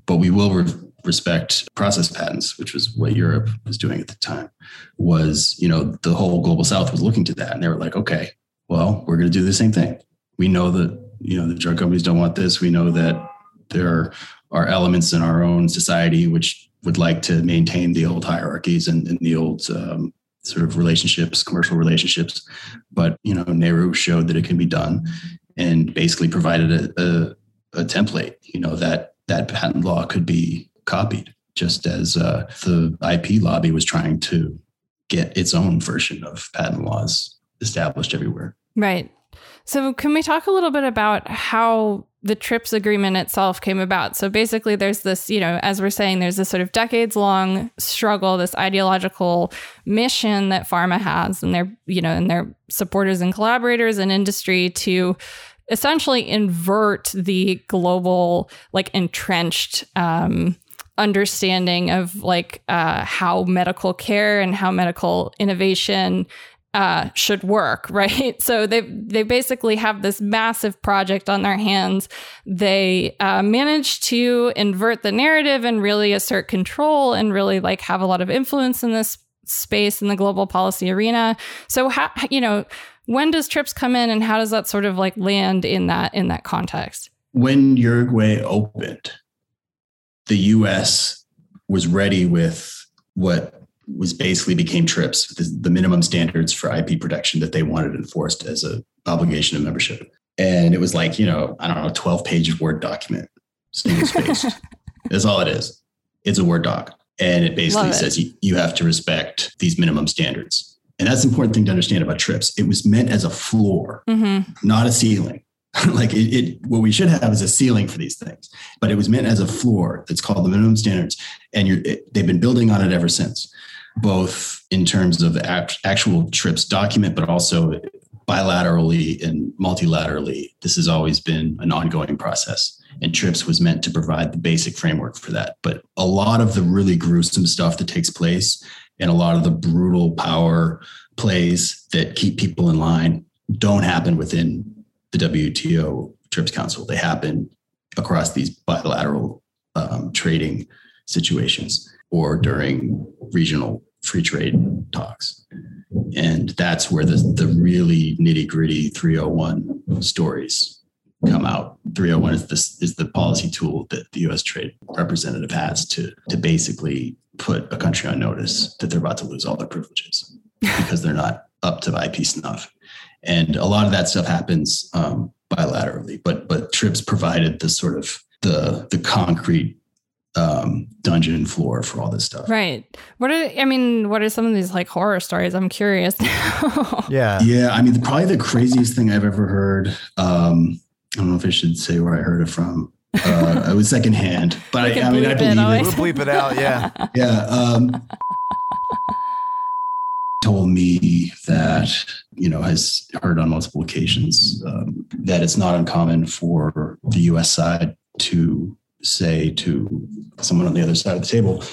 A: but we will re- respect process patents, which was what Europe was doing at the time, was you know the whole global South was looking to that, and they were like, okay, well, we're going to do the same thing. We know that you know the drug companies don't want this. We know that there are elements in our own society which would like to maintain the old hierarchies and, and the old um, sort of relationships, commercial relationships. But you know, Nehru showed that it can be done, and basically provided a, a, a template. You know that that patent law could be copied, just as uh, the IP lobby was trying to get its own version of patent laws established everywhere.
B: Right. So, can we talk a little bit about how the TRIPS agreement itself came about? So, basically, there's this, you know, as we're saying, there's this sort of decades long struggle, this ideological mission that pharma has, and their, you know, and their supporters and collaborators and industry to essentially invert the global, like, entrenched, um, understanding of like uh, how medical care and how medical innovation uh, should work, [LAUGHS] right? So they they basically have this massive project on their hands. They uh, manage to invert the narrative and really assert control and really like have a lot of influence in this space in the global policy arena. So how you know when does TRIPS come in, and how does that sort of like land in that in that context?
A: When Uruguay opened, the U.S. was ready with what was basically became TRIPS, the, the, minimum standards for IP protection that they wanted enforced as a obligation of membership. And it was like, you know, I don't know, 12 page Word document, single [LAUGHS] spaced. That's all it is. It's a Word doc. And it basically it. says you, you have to respect these minimum standards. And that's an important thing to understand about TRIPS. It was meant as a floor, mm-hmm. not a ceiling. [LAUGHS] like it, it, what we should have is a ceiling for these things, but it was meant as a floor. That's called the minimum standards, and it, they've been building on it ever since both in terms of actual trips document, but also bilaterally and multilaterally. This has always been an ongoing process. And TRIPS was meant to provide the basic framework for that. But a lot of the really gruesome stuff that takes place and a lot of the brutal power plays that keep people in line don't happen within the WTO TRIPS Council. They happen across these bilateral um, trading situations or during regional free trade talks. And that's where the, the really nitty gritty 301 stories come out. 301 is this is the policy tool that the US trade representative has to, to basically put a country on notice that they're about to lose all their privileges because they're not up to IP snuff. And a lot of that stuff happens um, bilaterally, but but TRIPS provided the sort of the the concrete um, dungeon floor for all this stuff.
B: Right. What are I mean? What are some of these like horror stories? I'm curious. [LAUGHS]
D: yeah.
A: Yeah. I mean, probably the craziest thing I've ever heard. Um, I don't know if I should say where I heard it from. Uh, it was secondhand, but I, I, mean, I believe it.
D: We'll bleep it out. Yeah.
A: yeah. Um, [LAUGHS] told me that you know has heard on multiple occasions um, that it's not uncommon for the U.S. side to say to someone on the other side of the table,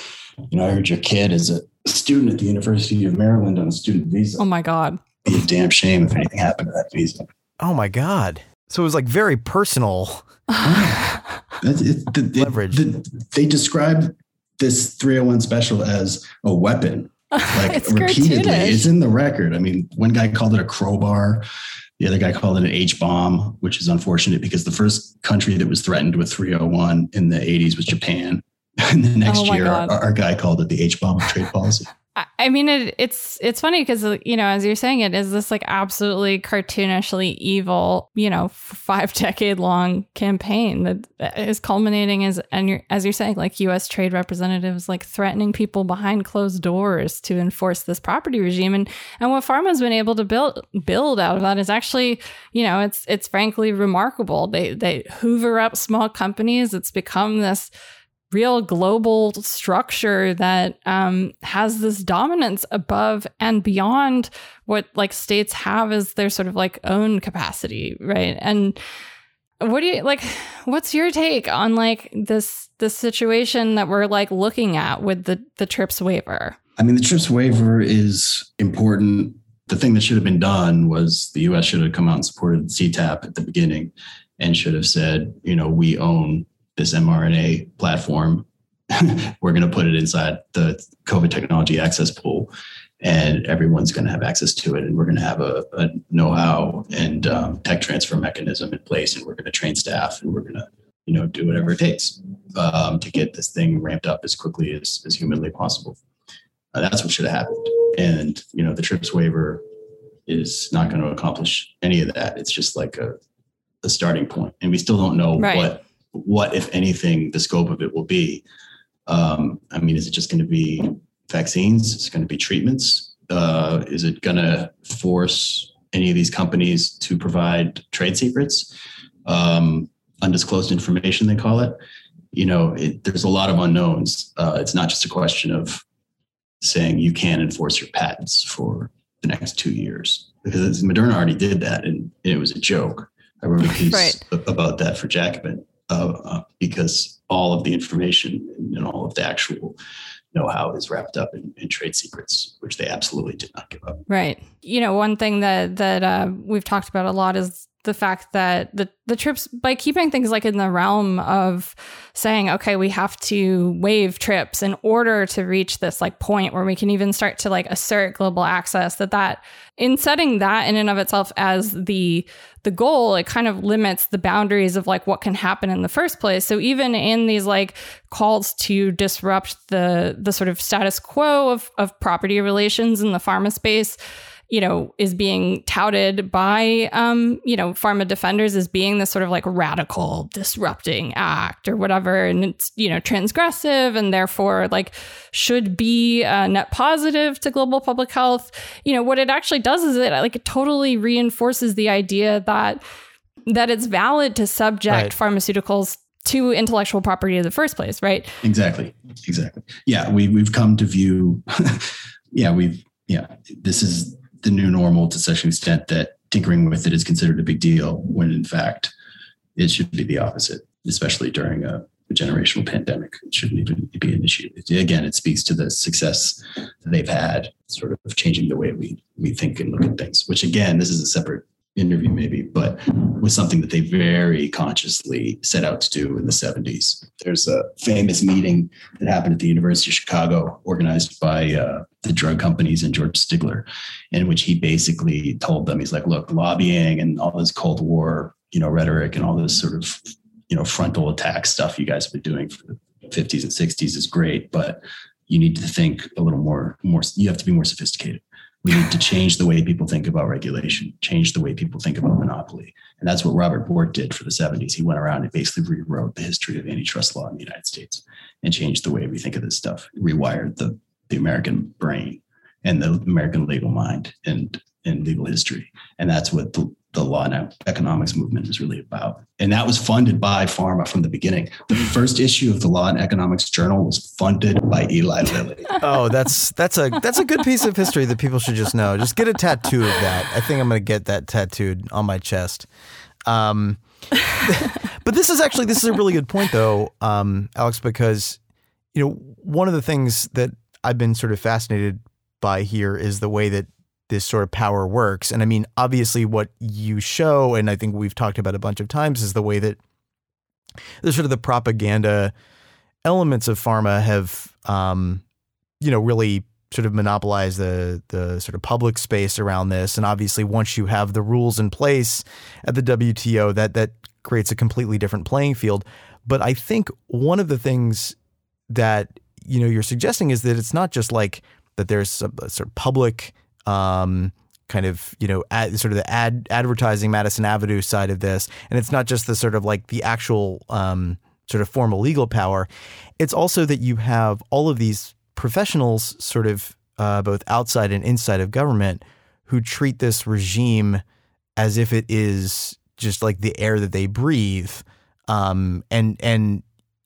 A: you know, I heard your kid is a student at the University of Maryland on a student visa.
B: Oh my God.
A: It'd be a damn shame if anything happened to that visa.
D: Oh my God. So it was like very personal. [LAUGHS]
A: it, it, Leverage. they describe this 301 special as a weapon. Like [LAUGHS] it's repeatedly. It's in the record. I mean, one guy called it a crowbar. The other guy called it an H bomb, which is unfortunate because the first country that was threatened with 301 in the 80s was Japan. [LAUGHS] And the next oh year, our, our, guy called it the H bomb of trade policy.
B: I mean, it, it's it's funny because uh, you know, as you're saying, it is this like absolutely cartoonishly evil, you know, five [LAUGHS] decade long campaign that is culminating as and you're, as you're saying, like U.S. trade representatives like threatening people behind closed doors to enforce this property regime, and and what Pharma's been able to build build out of that is actually, you know, it's it's frankly remarkable. They they hoover up small companies. It's become this real global structure that um, has this dominance above and beyond what like states have as their sort of like own capacity, right? And what do you like? What's your take on like this this situation that we're like looking at with the the TRIPS waiver?
A: I mean, the TRIPS waiver is important. The thing that should have been done was the U.S. should have come out and supported the CTAP at the beginning, and should have said, you know, we own this mRNA platform. [LAUGHS] We're going to put it inside the COVID technology access pool, and everyone's going to have access to it. And we're going to have a, a know-how and um, tech transfer mechanism in place, and we're going to train staff, and we're going to, you know, do whatever it takes um, to get this thing ramped up as quickly as, as humanly possible. Uh, that's what should have happened. And you know, the TRIPS waiver is not going to accomplish any of that. It's just like a, a starting point, and we still don't know right. what what, if anything, the scope of it will be. Um, I mean, is it just going to be vaccines? Is it going to be treatments? Uh, is it going to force any of these companies to provide trade secrets, um, undisclosed information, they call it? You know, it, there's a lot of unknowns. Uh, it's not just a question of saying you can enforce your patents for the next two years because Moderna already did that and it was a joke. I wrote a [LAUGHS] piece right. about that for Jacobin uh, uh, because all of the information and all of the actual know-how is wrapped up in, in, trade secrets, which they absolutely did not give up.
B: Right. You know, one thing that that uh, we've talked about a lot is the fact that the the trips by keeping things like in the realm of saying okay we have to waive trips in order to reach this like point where we can even start to like assert global access that that in setting that in and of itself as the the goal it kind of limits the boundaries of like what can happen in the first place. So even in these like calls to disrupt the the sort of status quo of of property relations in the pharma space you know, is being touted by, um, you know, pharma defenders as being this sort of like radical disrupting act or whatever. And it's, you know, transgressive and therefore like should be uh, net positive to global public health. You know, what it actually does is it like it totally reinforces the idea that that it's valid to subject right. pharmaceuticals to intellectual property in the first place, right?
A: Exactly. Exactly. Yeah, we we've come to view [LAUGHS] yeah, we've yeah, this is the new normal to such an extent that tinkering with it is considered a big deal when in fact it should be the opposite, especially during a, a generational pandemic. It shouldn't even be an issue. It, again, it speaks to the success that they've had, sort of changing the way we we think and look at things. Which again, this is a separate interview maybe, but was something that they very consciously set out to do in the 70s. There's a famous meeting that happened at the University of Chicago, organized by uh, the drug companies and George Stigler, in which he basically told them, he's like, look, lobbying and all this Cold War, you know, rhetoric and all this sort of, you know, frontal attack stuff you guys have been doing for the 50s and 60s is great, but you need to think a little more, more, you have to be more sophisticated we need to change the way people think about regulation, change the way people think about monopoly. And that's what Robert Bork did for the 70s. He went around and basically rewrote the history of antitrust law in the United States and changed the way we think of this stuff, rewired the, the American brain and the American legal mind and, and legal history. And that's what the, the law and economics movement is really about. And that was funded by pharma from the beginning. The first issue of the Law and Economics Journal was funded by Eli Lilly.
D: oh, that's that's a that's a good piece of history that people should just know. Just get a tattoo of that. I think I'm going to get that tattooed on my chest. Um, [LAUGHS] but this is actually this is a really good point though, um, Alex, because you know one of the things that I've been sort of fascinated by here is the way that this sort of power works. And I mean, obviously, what you show, and I think we've talked about a bunch of times, is the way that the sort of the propaganda elements of pharma have, um, you know, really sort of monopolize the the sort of public space around this. And obviously, once you have the rules in place at the WTO, that that creates a completely different playing field. But I think one of the things that you know you're suggesting is that it's not just like that there's a, a sort of public um, kind of you know ad, sort of the ad advertising Madison Avenue side of this, and it's not just the sort of like the actual um, sort of formal legal power. It's also that you have all of these professionals, sort of uh, both outside and inside of government, who treat this regime as if it is just like the air that they breathe, um, and and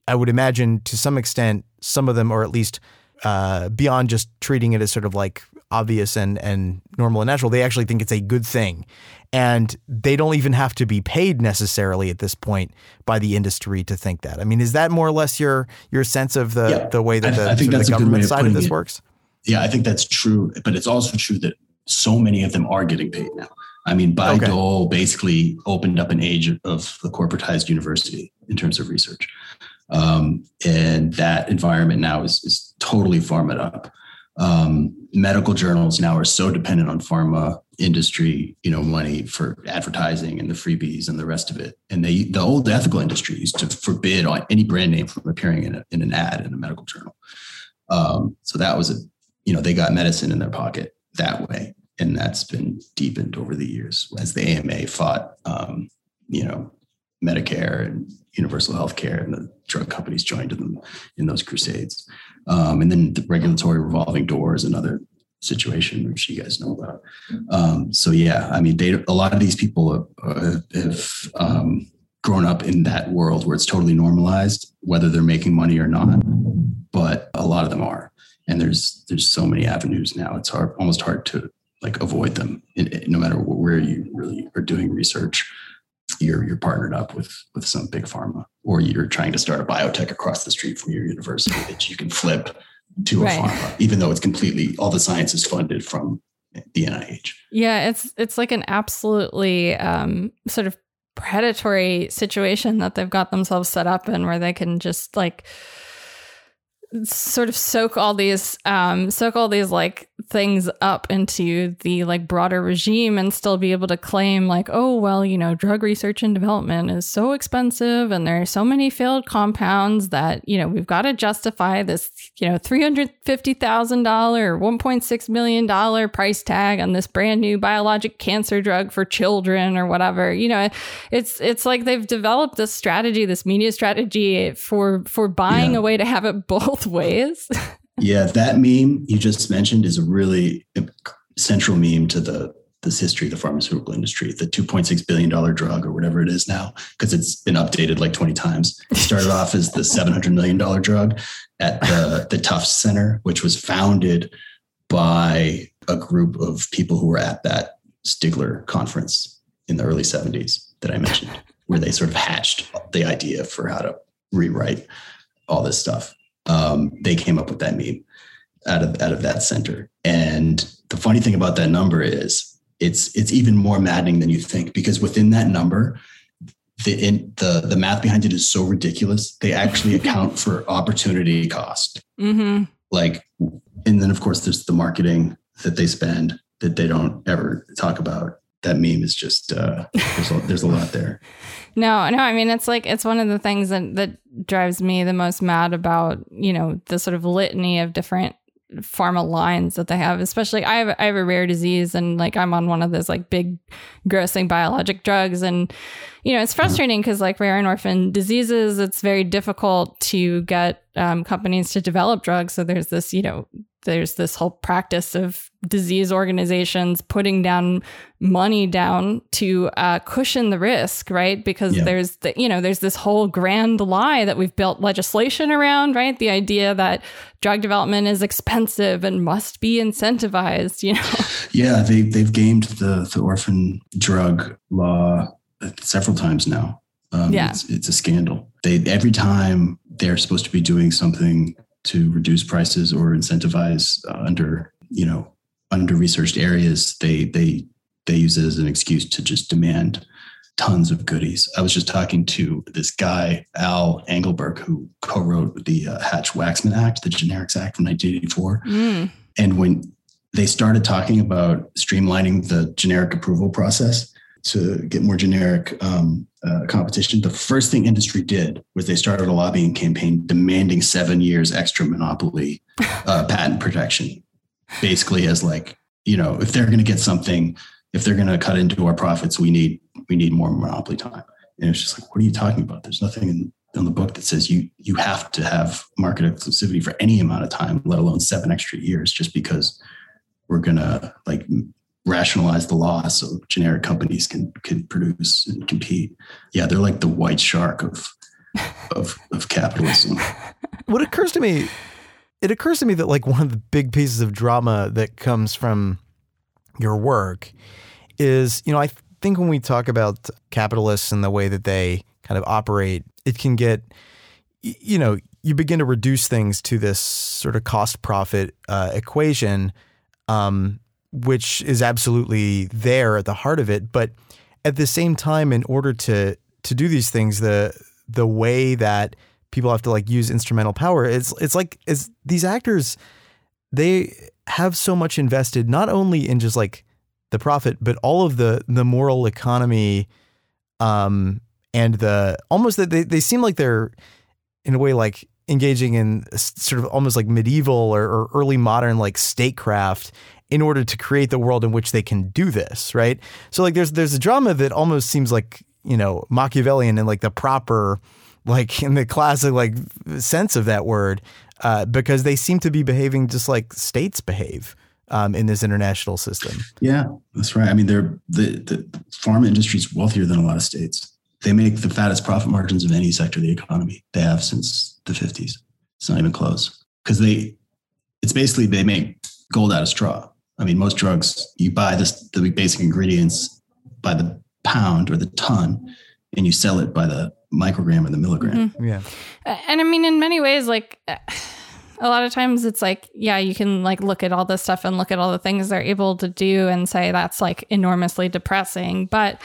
D: I would imagine to some extent some of them, or at least uh, beyond just treating it as sort of like obvious and and normal and natural. They actually think it's a good thing, and they don't even have to be paid necessarily at this point by the industry to think that. I mean, is that more or less your your sense of the yeah, the way that the, I, I think that's the government side of this it. works?
A: Yeah, I think that's true, but it's also true that so many of them are getting paid now. I mean, Bayh-Dole okay. basically opened up an age of the corporatized university in terms of research. Um, and that environment now is, is totally farmed up um, medical journals now are so dependent on pharma industry, you know, money for advertising and the freebies and the rest of it. And they, the old ethical industry used to forbid on any brand name from appearing in, a, in an ad in a medical journal. Um, so that was a, you know, they got medicine in their pocket that way. And that's been deepened over the years as the AMA fought, um, you know, Medicare and universal health care and the drug companies joined them in those crusades. Um, and then the regulatory revolving doors, another situation which you guys know about. Um, so yeah, I mean, they, a lot of these people have, have um, grown up in that world where it's totally normalized, whether they're making money or not. But a lot of them are, and there's there's so many avenues now. It's hard, almost hard to like avoid them, in, no matter where you really are doing research you're you're partnered up with with some big pharma or you're trying to start a biotech across the street from your university that you can flip to a
B: Right.
A: pharma, even though it's completely all the science is funded from the NIH.
B: Yeah, it's it's like an absolutely um, sort of predatory situation that they've got themselves set up in, where they can just like sort of soak all these um soak all these like things up into the like broader regime and still be able to claim like oh well you know drug research and development is so expensive and there are so many failed compounds that you know we've got to justify this you know $350,000 or 1.6 million dollar price tag on this brand new biologic cancer drug for children or whatever you know it's it's like they've developed this strategy this media strategy for for buying
A: Yeah.
B: a way to have it both ways [LAUGHS]
A: Yeah, that meme you just mentioned is a really central meme to the this history of the pharmaceutical industry. The 2.6 billion dollar drug or whatever it is now, because it's been updated like 20 times. It started off as the 700 million dollar drug at the the Tufts Center, which was founded by a group of people who were at that Stigler conference in the early 70s that I mentioned, where they sort of hatched the idea for how to rewrite all this stuff. Um, they came up with that meme out of out of that center. And the funny thing about that number is it's it's even more maddening than you think because within that number, the in, the the math behind it is so ridiculous. They actually [LAUGHS] account for opportunity cost.
B: mm-hmm.
A: Like, and then of course there's the marketing that they spend that they don't ever talk about. That meme is just uh, there's a, there's a lot there. [LAUGHS]
B: No, no. I mean, it's like it's one of the things that that drives me the most mad about you know the sort of litany of different pharma lines that they have. Especially, I have I have a rare disease, and like I'm on one of those like big grossing biologic drugs, and you know it's frustrating because like rare and orphan diseases, it's very difficult to get um, companies to develop drugs. So there's this you know there's this whole practice of disease organizations putting down money down to uh, cushion the risk, right? Because
A: Yeah.
B: there's the, you know there's this whole grand lie that we've built legislation around, right? The idea that drug development is expensive and must be incentivized. You know, [LAUGHS]
A: Yeah, they they've gamed the the orphan drug law several times now. Um,
B: Yeah.
A: it's, it's a scandal. They every time they're supposed to be doing something to reduce prices or incentivize uh, under you know under researched areas, they they they use it as an excuse to just demand tons of goodies. I was just talking to this guy Al Engelberg who co-wrote the uh, Hatch-Waxman Act, the Generics Act from 1984.
B: Mm.
A: And when they started talking about streamlining the generic approval process to get more generic um, uh, competition, the first thing industry did was they started a lobbying campaign demanding seven years extra monopoly [LAUGHS] uh, patent protection, basically as like you know if they're going to get something, if they're going to cut into our profits, we need we need more monopoly time. And it's just like, what are you talking about? There's nothing in on the book that says you you have to have market exclusivity for any amount of time, let alone seven extra years, just because we're gonna like rationalize the law so generic companies can can produce and compete. Yeah, they're like the white shark of [LAUGHS] of of capitalism. [LAUGHS]
D: what occurs to me it occurs to me that like one of the big pieces of drama that comes from your work is you know i think when we talk about capitalists and the way that they kind of operate it can get you know you begin to reduce things to this sort of cost profit uh, equation um, which is absolutely there at the heart of it. But at the same time in order to to do these things the the way that people have to like use instrumental power it's it's like is these actors they have so much invested not only in just like the profit but all of the the moral economy um and the almost that they, they seem like they're in a way like engaging in sort of almost like medieval or, or early modern like statecraft in order to create the world in which they can do this right so like there's there's a drama that almost seems like you know machiavellian in like the proper like [LAUGHS] in the classic like sense of that word uh, because they seem to be behaving just like states behave um, in this international system
A: Yeah, that's right. I mean, they're the the pharma industry is wealthier than a lot of states. They make the fattest profit margins of any sector of the economy. They have since the fifties. It's not even close because they. It's basically they make gold out of straw. I mean, most drugs you buy this the basic ingredients by the pound or the ton, and you sell it by the microgram or the milligram.
B: Mhm.
D: yeah
B: And I mean, in many ways, like, uh, a lot of times it's like, yeah, you can like look at all this stuff and look at all the things they're able to do and say that's like enormously depressing. But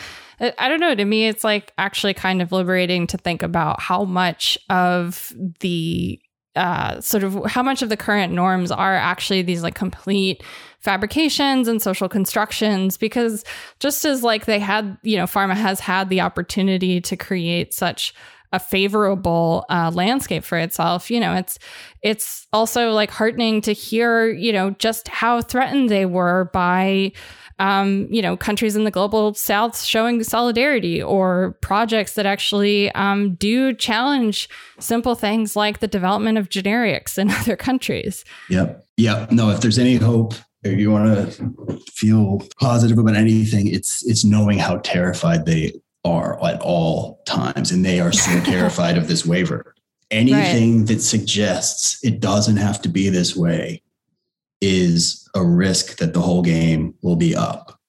B: I don't know. To me, it's like actually kind of liberating to think about how much of the uh, sort of how much of the current norms are actually these like complete fabrications and social constructions because just as like they had you know pharma has had the opportunity to create such a favorable uh, landscape for itself you know it's it's also like heartening to hear you know just how threatened they were by um, you know, countries in the global south showing solidarity or projects that actually um, do challenge simple things like the development of generics in [LAUGHS] other countries.
A: Yep. Yep. No, if there's any hope, if you want to feel positive about anything, it's it's knowing how terrified they are at all times, and they are so [LAUGHS] terrified of this waiver. Anything right. that suggests it doesn't have to be this way is a risk that the whole game will be up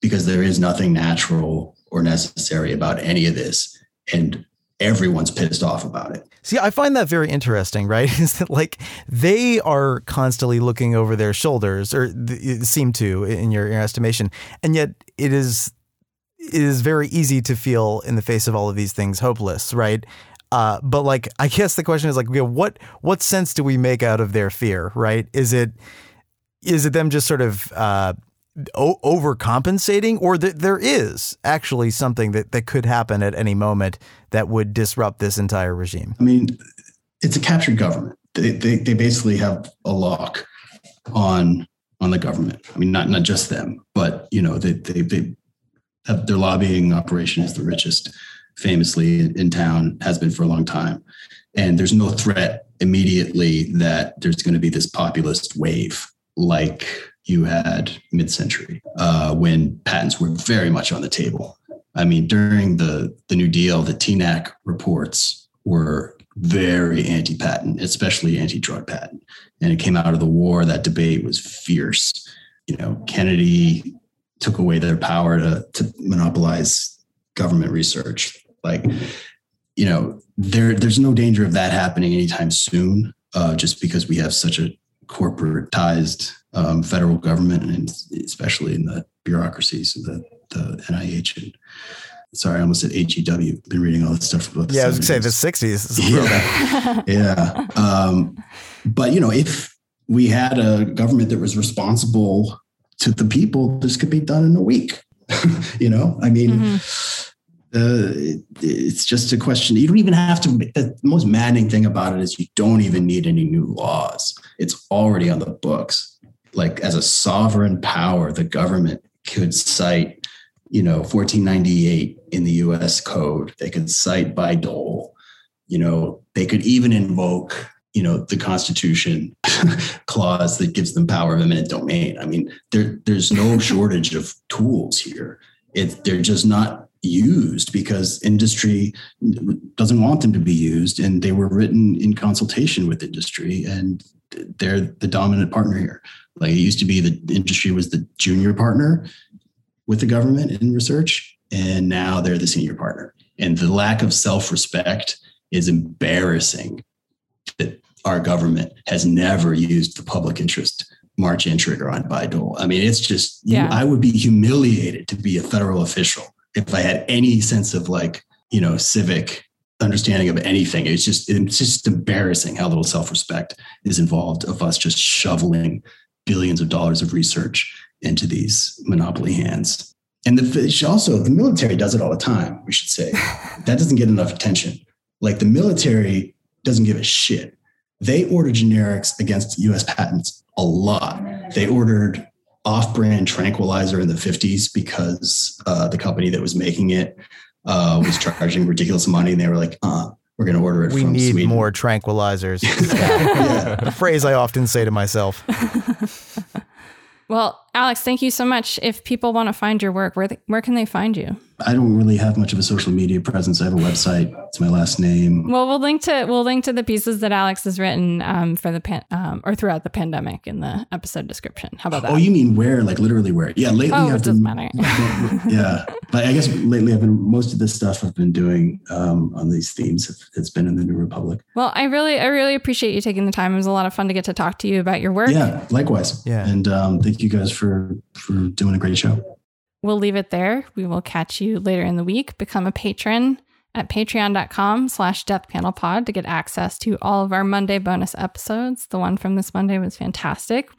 A: because there is nothing natural or necessary about any of this. And everyone's pissed off about it.
D: See, I find that very interesting, right? [LAUGHS] Is that like they are constantly looking over their shoulders, or seem to, in your, your estimation, and yet it is it is very easy to feel in the face of all of these things hopeless, right? Uh, but like, I guess the question is like, you know, what what sense do we make out of their fear, right? Is it is it them just sort of uh, o- overcompensating, or that there is actually something that, that could happen at any moment that would disrupt this entire regime?
A: I mean, it's a captured government. They, they, they basically have a lock on on the government. I mean, not not just them, but you know, they they, they have their lobbying operation is the richest, famously in town, has been for a long time, and there's no threat immediately that there's going to be this populist wave like you had mid-century uh, when patents were very much on the table. I mean, during the the New Deal, the TNEC reports were very anti-patent, especially anti-drug patent, and it came out of the war. That debate was fierce. You know, Kennedy took away their power to to monopolize government research. Like, you know, there there's no danger of that happening anytime soon, uh, just because we have such a corporatized um, federal government, and especially in the bureaucracies of the, the NIH and sorry, I almost said HEW. Been reading all this stuff about
D: the yeah, 70s. I was gonna say the sixties.
A: Yeah, [LAUGHS] [LAUGHS] yeah. Um, but you know, if we had a government that was responsible to the people, this could be done in a week. [LAUGHS] you know, I mean. Mm-hmm uh, it, it's just a question. You don't even have to. The most maddening thing about it is you don't even need any new laws. It's already on the books. Like as a sovereign power, the government could cite, you know, 1498 in the U.S. Code. They could cite Bayh-Dole. You know, they could even invoke, you know, the Constitution [LAUGHS] clause that gives them power of eminent domain. I mean, there, there's no [LAUGHS] shortage of tools here. It, they're just not used because industry doesn't want them to be used and they were written in consultation with industry and they're the dominant partner here like it used to be the industry was the junior partner with the government in research and now they're the senior partner and the lack of self-respect is embarrassing that our government has never used the public interest march in trigger on Bayh-Dole. I mean, it's just, yeah. you, I would be humiliated to be a federal official if I had any sense of like, you know, civic understanding of anything. It's just it's just embarrassing how little self-respect is involved of us just shoveling billions of dollars of research into these monopoly hands. And the also the military does it all the time, we should say. [LAUGHS] that doesn't get enough attention. Like the military doesn't give a shit. They order generics against US patents a lot. They ordered off-brand tranquilizer in the 50s because uh, the company that was making it uh, was charging ridiculous money, and they were like, uh, "We're going to order it."
D: We
A: from
D: need
A: Sweden.
D: more tranquilizers. [LAUGHS] yeah. A phrase I often say to myself. [LAUGHS]
B: Well, Alex, thank you so much. If people want to find your work, where where can they find you?
A: I don't really have much of a social media presence. I have a website. It's my last name.
B: Well, we'll link to we'll link to the pieces that Alex has written um, for the pan, um, or throughout the pandemic in the episode description. How about that?
A: Oh, you mean where? Like literally where? Yeah, lately
B: oh,
A: I've
B: it doesn't matter. [LAUGHS]
A: yeah, but I guess lately I've been most of the stuff I've been doing um, on these themes. It's been in the New Republic.
B: Well, I really, I really appreciate you taking the time. It was a lot of fun to get to talk to you about your work.
A: Yeah, likewise.
D: Yeah,
A: and um, thank you guys for for doing a great show.
B: We'll leave it there. We will catch you later in the week. Become a patron at patreon.com slash deathpanelpod to get access to all of our Monday bonus episodes. The one from this Monday was fantastic.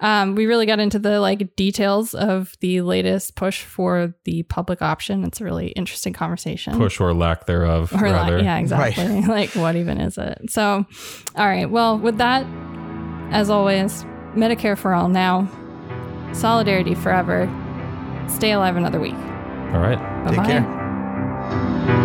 B: Um, we really got into the like details of the latest push for the public option. It's a really interesting conversation.
C: Push or lack thereof.
B: Or
C: rather.
B: yeah, exactly. Right. [LAUGHS] like what even is it? So, all right. Well, with that, as always, Medicare for all now, solidarity forever. Stay alive another week.
C: All right.
B: Bye-bye.
D: Take care.